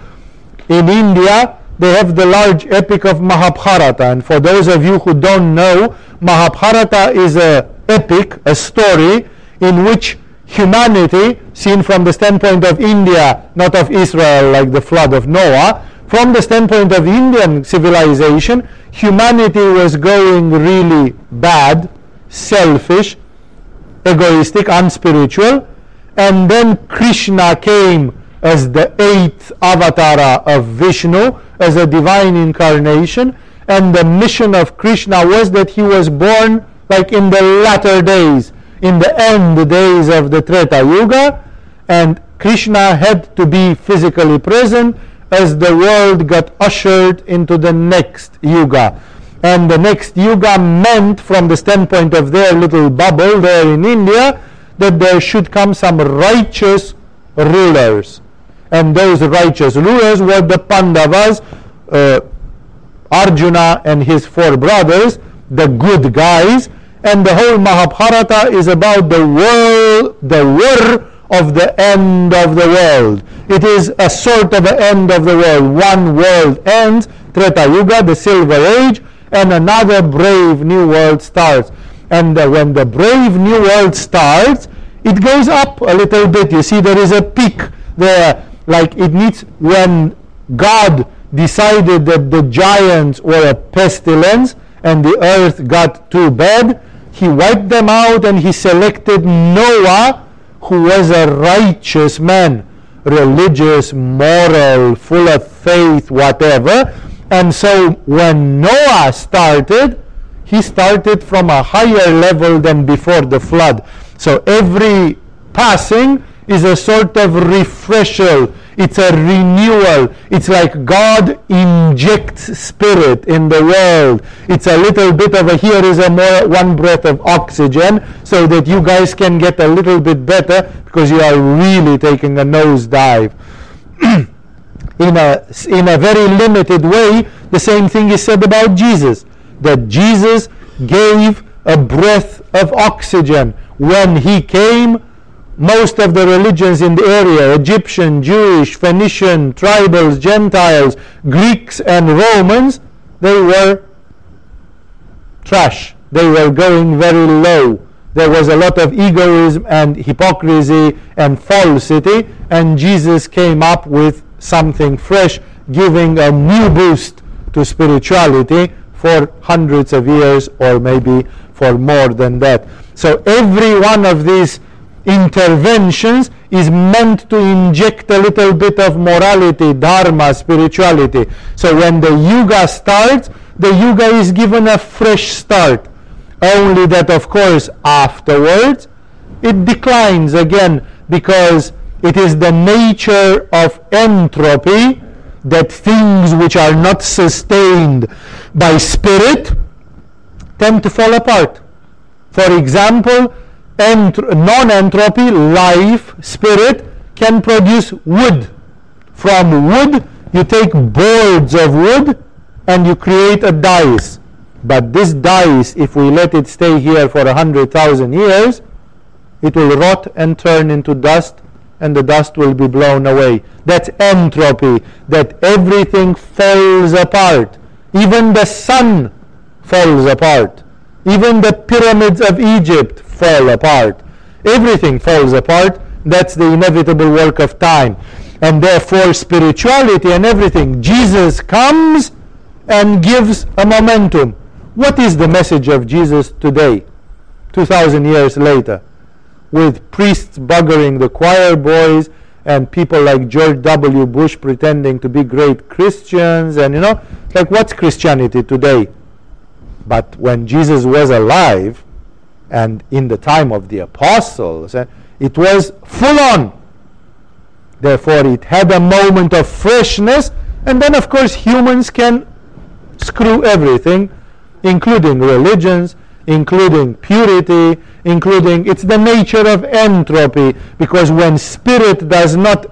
in India, they have the large epic of Mahabharata. And for those of you who don't know, Mahabharata is a epic, a story in which humanity, seen from the standpoint of India, not of Israel like the flood of Noah, from the standpoint of Indian civilization, humanity was going really bad, selfish, egoistic, unspiritual, and then Krishna came as the eighth avatar of Vishnu, as a divine incarnation, and the mission of Krishna was that he was born like in the latter days, in the end days of the Treta Yuga, and Krishna had to be physically present as the world got ushered into the next Yuga. And the next Yuga meant, from the standpoint of their little bubble there in India, that there should come some righteous rulers. And those righteous rulers were the Pandavas, uh, Arjuna and his four brothers, the good guys, and the whole Mahabharata is about the world, the war of the end of the world. It is a sort of an end of the world. One world ends, Treta Yuga, the Silver Age, and another brave new world starts. And uh, when the brave new world starts, it goes up a little bit. You see, there is a peak there. Like it needs, when God decided that the giants were a pestilence and the earth got too bad, he wiped them out and he selected Noah, who was a righteous man, religious, moral, full of faith, whatever. And so when Noah started, he started from a higher level than before the flood. So every passing is a sort of refresher. It's a renewal. It's like God injects spirit in the world. It's a little bit of a here is a more one breath of oxygen so that you guys can get a little bit better because you are really taking a nosedive. in a in a very limited way, the same thing is said about Jesus. That Jesus gave a breath of oxygen when he came most of the religions in the area Egyptian, Jewish, Phoenician, tribals, Gentiles, Greeks, and Romans they were trash. They were going very low. There was a lot of egoism and hypocrisy and falsity, and Jesus came up with something fresh, giving a new boost to spirituality for hundreds of years or maybe for more than that. So every one of these interventions is meant to inject a little bit of morality, dharma, spirituality. So when the yuga starts, the yuga is given a fresh start. Only that, of course, afterwards it declines again because it is the nature of entropy that things which are not sustained by spirit tend to fall apart. For example, non-entropy, life, spirit, can produce wood. From wood, you take boards of wood and you create a dice. But this dice, if we let it stay here for a hundred thousand years, it will rot and turn into dust and the dust will be blown away. That's entropy, that everything falls apart. Even the sun falls apart. Even the pyramids of Egypt fall apart. Everything falls apart. That's the inevitable work of time. And therefore, spirituality and everything, Jesus comes and gives a momentum. What is the message of Jesus today, 2,000 years later? With priests buggering the choir boys and people like George W. Bush pretending to be great Christians, and you know, like what's Christianity today? But when Jesus was alive, and in the time of the apostles, eh, it was full on. Therefore, it had a moment of freshness, and then, of course, humans can screw everything, including religions, including purity, including it's the nature of entropy, because when spirit does not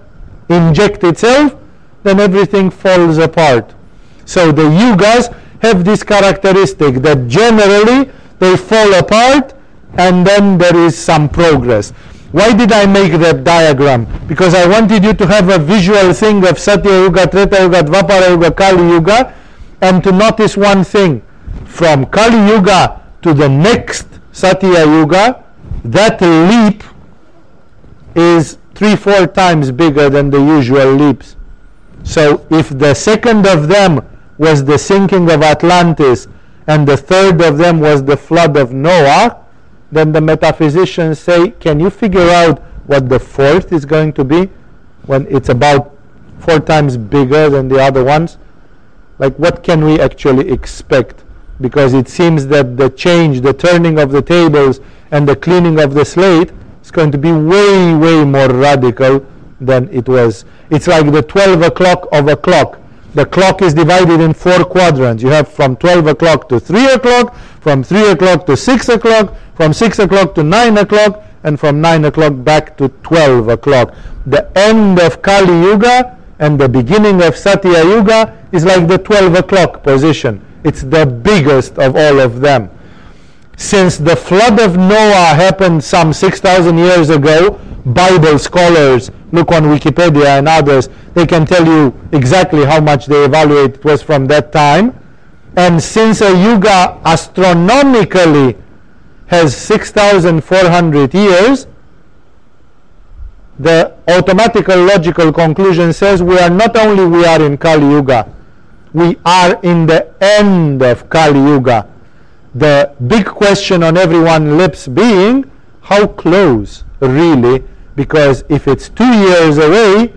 inject itself, then everything falls apart. So the yugas have this characteristic that generally they fall apart and then there is some progress. Why did I make that diagram? Because I wanted you to have a visual thing of Satya Yuga, Treta Yuga, Dvapara Yuga, Kali Yuga, and to notice one thing. From Kali Yuga to the next Satya Yuga, that leap is three, four times bigger than the usual leaps. So if the second of them was the sinking of Atlantis and the third of them was the flood of Noah, then the metaphysicians say, can you figure out what the fourth is going to be when it's about four times bigger than the other ones? Like what can we actually expect? Because it seems that the change, the turning of the tables and the cleaning of the slate is going to be way, way more radical than it was. It's like the 12 o'clock of a clock. The clock is divided in four quadrants. You have from 12 o'clock to 3 o'clock, from 3 o'clock to 6 o'clock, from 6 o'clock to 9 o'clock, and from 9 o'clock back to 12 o'clock. The end of Kali Yuga and the beginning of Satya Yuga is like the 12 o'clock position. It's the biggest of all of them. Since the flood of Noah happened some 6,000 years ago, Bible scholars look on Wikipedia and others, they can tell you exactly how much they evaluate it was from that time. And since a yuga astronomically has 6,400 years, the automatical logical conclusion says we are not only we are in Kali Yuga, we are in the end of Kali Yuga. The big question on everyone's lips being, how close really because if it's two years away,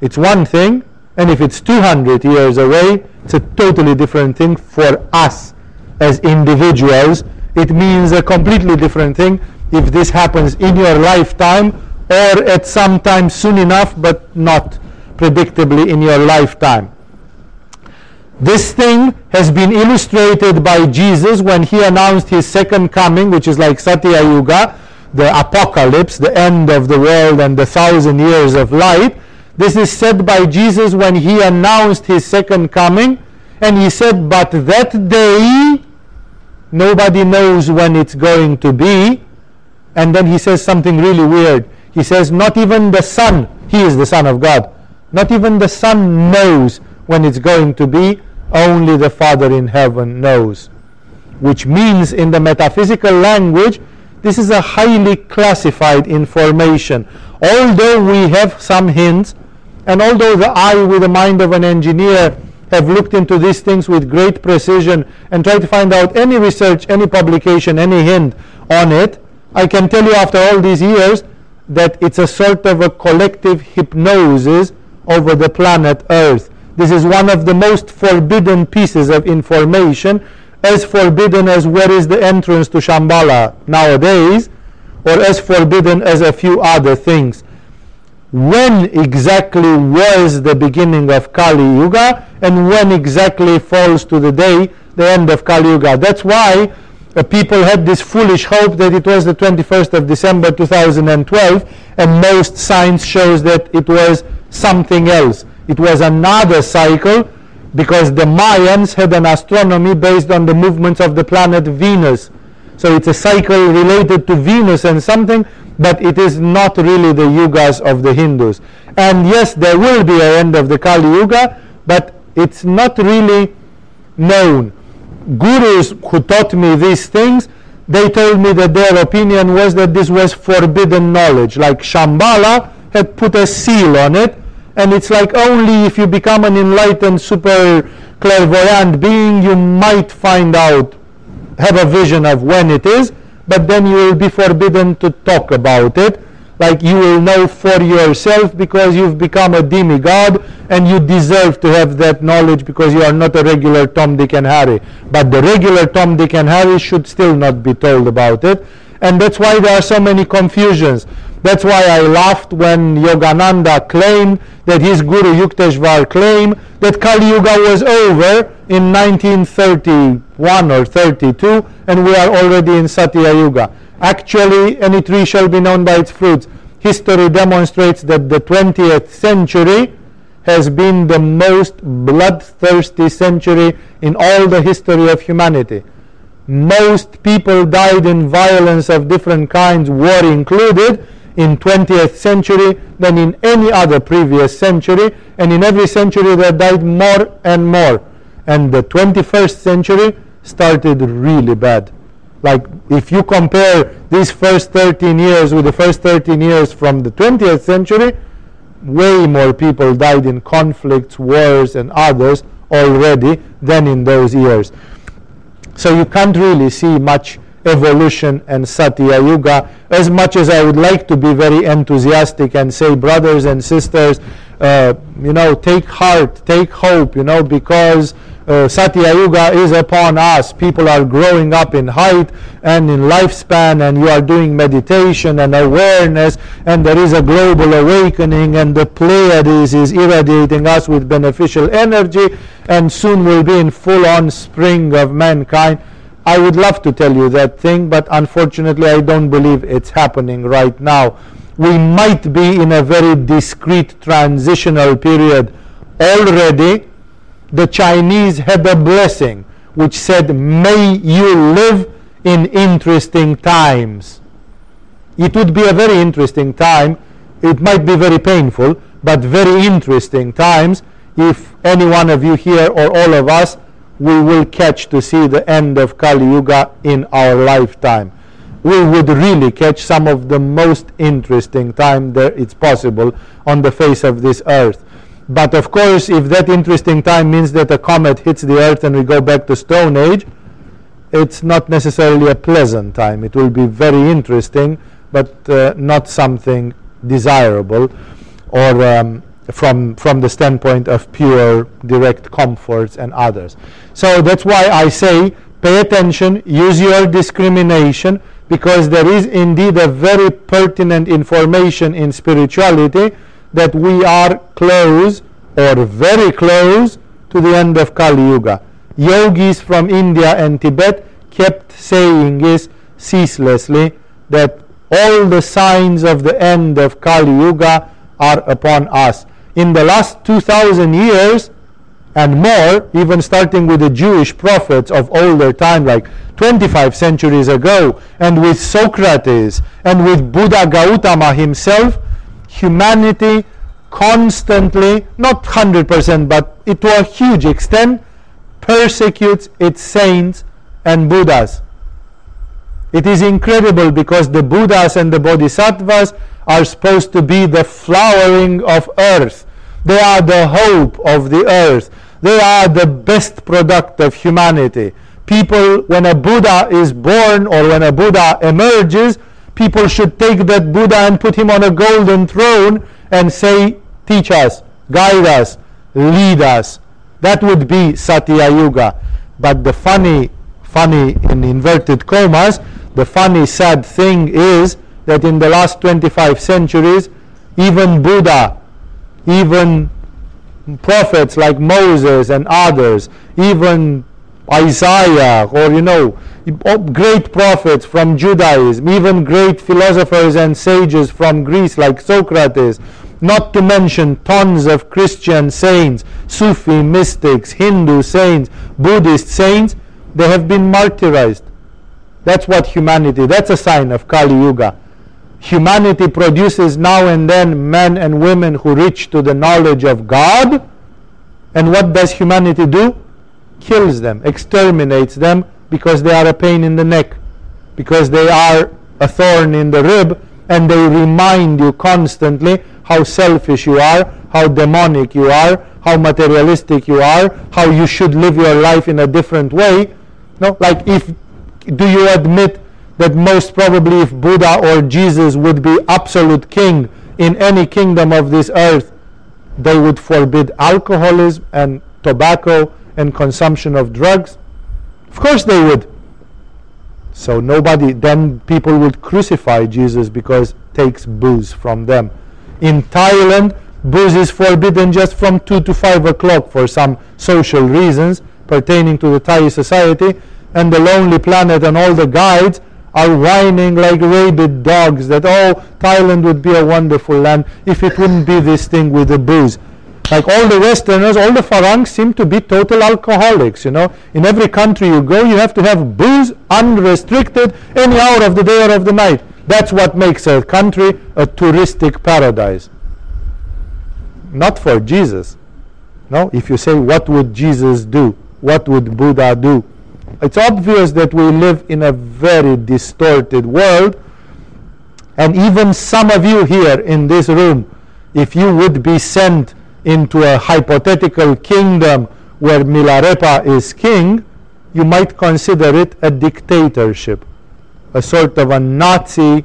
it's one thing, and if it's 200 years away, it's a totally different thing for us as individuals. It means a completely different thing if this happens in your lifetime or at some time soon enough, but not predictably in your lifetime. This thing has been illustrated by Jesus when he announced his second coming, which is like Satya Yuga, the apocalypse, the end of the world and the thousand years of light. This is said by Jesus when he announced his second coming. And he said, But that day, nobody knows when it's going to be. And then he says something really weird. He says, Not even the Son, he is the Son of God, not even the Son knows when it's going to be, only the Father in heaven knows. Which means, in the metaphysical language, this is a highly classified information. Although we have some hints, and although the I with the mind of an engineer have looked into these things with great precision and tried to find out any research, any publication, any hint on it, I can tell you after all these years that it's a sort of a collective hypnosis over the planet Earth. This is one of the most forbidden pieces of information as forbidden as where is the entrance to Shambhala nowadays, or as forbidden as a few other things. When exactly was the beginning of Kali Yuga, and when exactly falls to the day the end of Kali Yuga? That's why uh, people had this foolish hope that it was the 21st of December 2012, and most science shows that it was something else. It was another cycle because the Mayans had an astronomy based on the movements of the planet Venus. So it's a cycle related to Venus and something, but it is not really the yugas of the Hindus. And yes, there will be an end of the Kali Yuga, but it's not really known. Gurus who taught me these things, they told me that their opinion was that this was forbidden knowledge. Like Shambhala had put a seal on it, and it's like only if you become an enlightened super clairvoyant being you might find out have a vision of when it is but then you will be forbidden to talk about it like you will know for yourself because you've become a demigod and you deserve to have that knowledge because you are not a regular Tom, Dick and Harry. But the regular Tom, Dick and Harry should still not be told about it. And that's why there are so many confusions. That's why I laughed when Yogananda claimed that his Guru Yukteswar claimed that Kali Yuga was over in 1931 or 32 and we are already in Satya Yuga. Actually, any tree shall be known by its fruits. History demonstrates that the 20th century has been the most bloodthirsty century in all the history of humanity. Most people died in violence of different kinds, war included, in 20th century than in any other previous century and in every century there died more and more and the 21st century started really bad Like if you compare these first 13 years with the first 13 years from the 20th century, way more people died in conflicts, wars, and others already than in those years. So you can't really see much evolution and Satya Yuga as much as I would like to be very enthusiastic and say, brothers and sisters, uh, you know, take heart, take hope, you know, because uh, Satya Yuga is upon us. People are growing up in height and in lifespan, and you are doing meditation and awareness, and there is a global awakening, and the Pleiades is irradiating us with beneficial energy, and soon we'll be in full on spring of mankind. I would love to tell you that thing, but unfortunately, I don't believe it's happening right now. We might be in a very discrete transitional period already the Chinese had a blessing which said, May you live in interesting times. It would be a very interesting time. It might be very painful, but very interesting times if any one of you here or all of us we will catch to see the end of Kali Yuga in our lifetime. We would really catch some of the most interesting time that it's possible on the face of this earth. But of course, if that interesting time means that a comet hits the Earth and we go back to Stone Age, it's not necessarily a pleasant time. It will be very interesting, but uh, not something desirable or um, from, from the standpoint of pure direct comforts and others. So that's why I say pay attention, use your discrimination, because there is indeed a very pertinent information in spirituality that we are close or very close to the end of Kali Yuga. Yogis from India and Tibet kept saying this ceaselessly that all the signs of the end of Kali Yuga are upon us. In the last 2000 years and more, even starting with the Jewish prophets of older time, like 25 centuries ago, and with Socrates and with Buddha Gautama himself, humanity constantly, not 100%, but to a huge extent, persecutes its saints and Buddhas. It is incredible because the Buddhas and the Bodhisattvas are supposed to be the flowering of earth. They are the hope of the earth. They are the best product of humanity. People, when a Buddha is born or when a Buddha emerges, people should take that Buddha and put him on a golden throne and say, teach us, guide us, lead us. That would be Satya Yuga. But the funny, funny in inverted commas, the funny sad thing is that in the last 25 centuries, even Buddha, even prophets like Moses and others, even Isaiah, or you know, great prophets from Judaism, even great philosophers and sages from Greece like Socrates, not to mention tons of Christian saints, Sufi mystics, Hindu saints, Buddhist saints, they have been martyrized. That's what humanity, that's a sign of Kali Yuga. Humanity produces now and then men and women who reach to the knowledge of God. And what does humanity do? Kills them, exterminates them because they are a pain in the neck, because they are a thorn in the rib, and they remind you constantly how selfish you are, how demonic you are, how materialistic you are, how you should live your life in a different way. No, like if do you admit that most probably if Buddha or Jesus would be absolute king in any kingdom of this earth, they would forbid alcoholism and tobacco and consumption of drugs? Of course they would. So nobody, then people would crucify Jesus because takes booze from them. In Thailand, booze is forbidden just from 2 to 5 o'clock for some social reasons pertaining to the Thai society, and the Lonely Planet and all the guides are whining like rabid dogs that, oh, Thailand would be a wonderful land if it wouldn't be this thing with the booze. Like all the Westerners, all the Farangs seem to be total alcoholics, you know. In every country you go, you have to have booze unrestricted any hour of the day or of the night. That's what makes a country a touristic paradise. Not for Jesus. No, if you say, what would Jesus do? What would Buddha do? It's obvious that we live in a very distorted world. And even some of you here in this room, if you would be sent into a hypothetical kingdom where Milarepa is king, you might consider it a dictatorship, a sort of a Nazi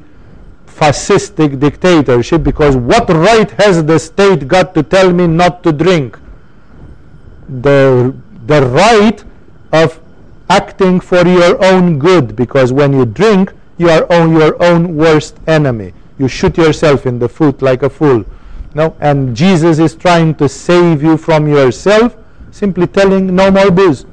fascistic dictatorship because what right has the state got to tell me not to drink? The, the right of acting for your own good because when you drink, you are on your own worst enemy. You shoot yourself in the foot like a fool. No? And Jesus is trying to save you from yourself, simply telling no more booze.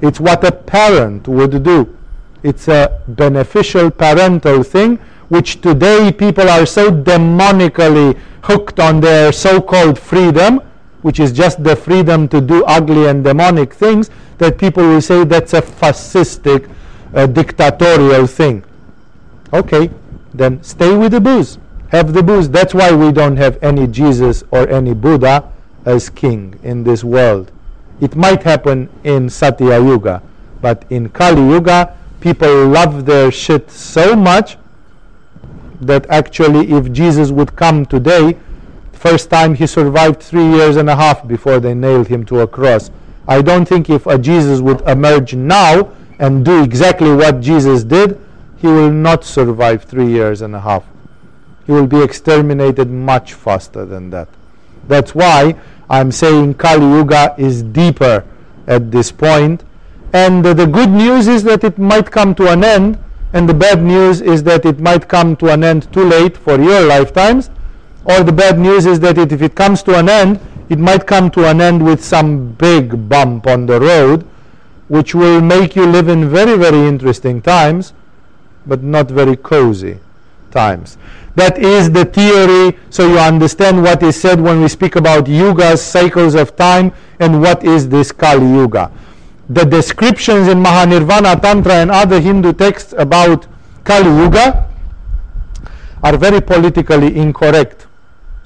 It's what a parent would do. It's a beneficial parental thing, which today people are so demonically hooked on their so called freedom, which is just the freedom to do ugly and demonic things, that people will say that's a fascistic, uh, dictatorial thing. Okay, then stay with the booze. Have the booze. That's why we don't have any Jesus or any Buddha as king in this world. It might happen in Satya Yuga, but in Kali Yuga, people love their shit so much that actually, if Jesus would come today, first time he survived three years and a half before they nailed him to a cross. I don't think if a Jesus would emerge now and do exactly what Jesus did, he will not survive three years and a half. He will be exterminated much faster than that. That's why I'm saying Kali Yuga is deeper at this point. And the good news is that it might come to an end, and the bad news is that it might come to an end too late for your lifetimes. Or the bad news is that it, if it comes to an end, it might come to an end with some big bump on the road, which will make you live in very, very interesting times, but not very cozy times. That is the theory, so you understand what is said when we speak about yugas, cycles of time, and what is this Kali Yuga. The descriptions in Mahanirvana Tantra and other Hindu texts about Kali Yuga are very politically incorrect.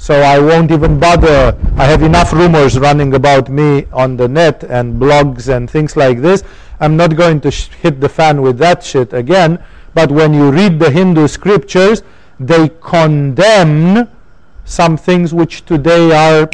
So I won't even bother. I have enough rumors running about me on the net and blogs and things like this. I'm not going to hit the fan with that shit again. But when you read the Hindu scriptures, they condemn some things which today are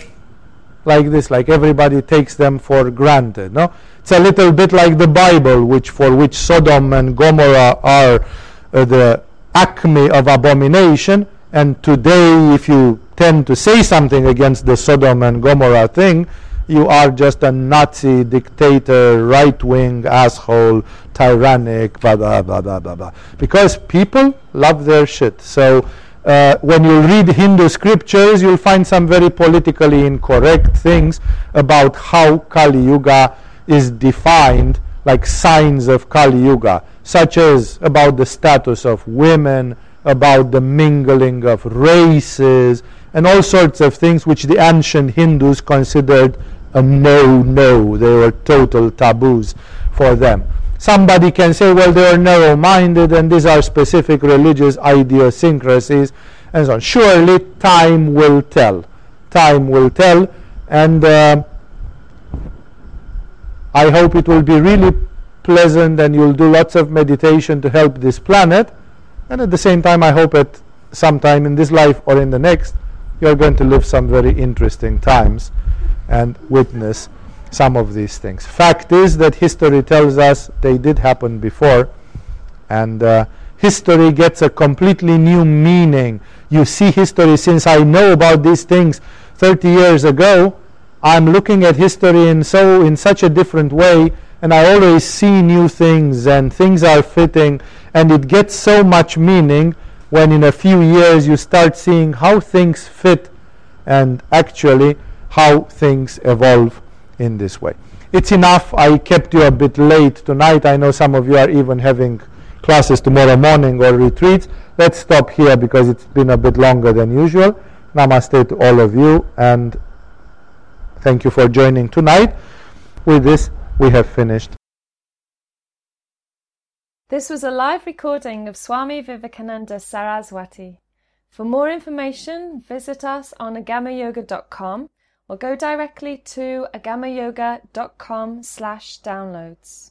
like this, like everybody takes them for granted. No, it's a little bit like the Bible, which for which Sodom and Gomorrah are uh, the acme of abomination. And today, if you tend to say something against the Sodom and Gomorrah thing, you are just a Nazi dictator, right wing asshole, tyrannic, blah, blah, blah, blah, blah, blah. Because people love their shit. So uh, when you read Hindu scriptures, you'll find some very politically incorrect things about how Kali Yuga is defined, like signs of Kali Yuga, such as about the status of women, about the mingling of races, and all sorts of things which the ancient Hindus considered a no no. They were total taboos for them. Somebody can say, well, they are narrow minded and these are specific religious idiosyncrasies and so on. Surely time will tell. Time will tell. And uh, I hope it will be really pleasant and you'll do lots of meditation to help this planet. And at the same time, I hope at some time in this life or in the next, you're going to live some very interesting times and witness some of these things. Fact is that history tells us they did happen before, and uh, history gets a completely new meaning. You see history since I know about these things 30 years ago. I'm looking at history in so in such a different way, and I always see new things, and things are fitting, and it gets so much meaning when in a few years you start seeing how things fit and actually how things evolve in this way. It's enough. I kept you a bit late tonight. I know some of you are even having classes tomorrow morning or retreats. Let's stop here because it's been a bit longer than usual. Namaste to all of you and thank you for joining tonight. With this, we have finished. This was a live recording of Swami Vivekananda Saraswati. For more information, visit us on agamayoga.com or go directly to agamayoga.com slash downloads.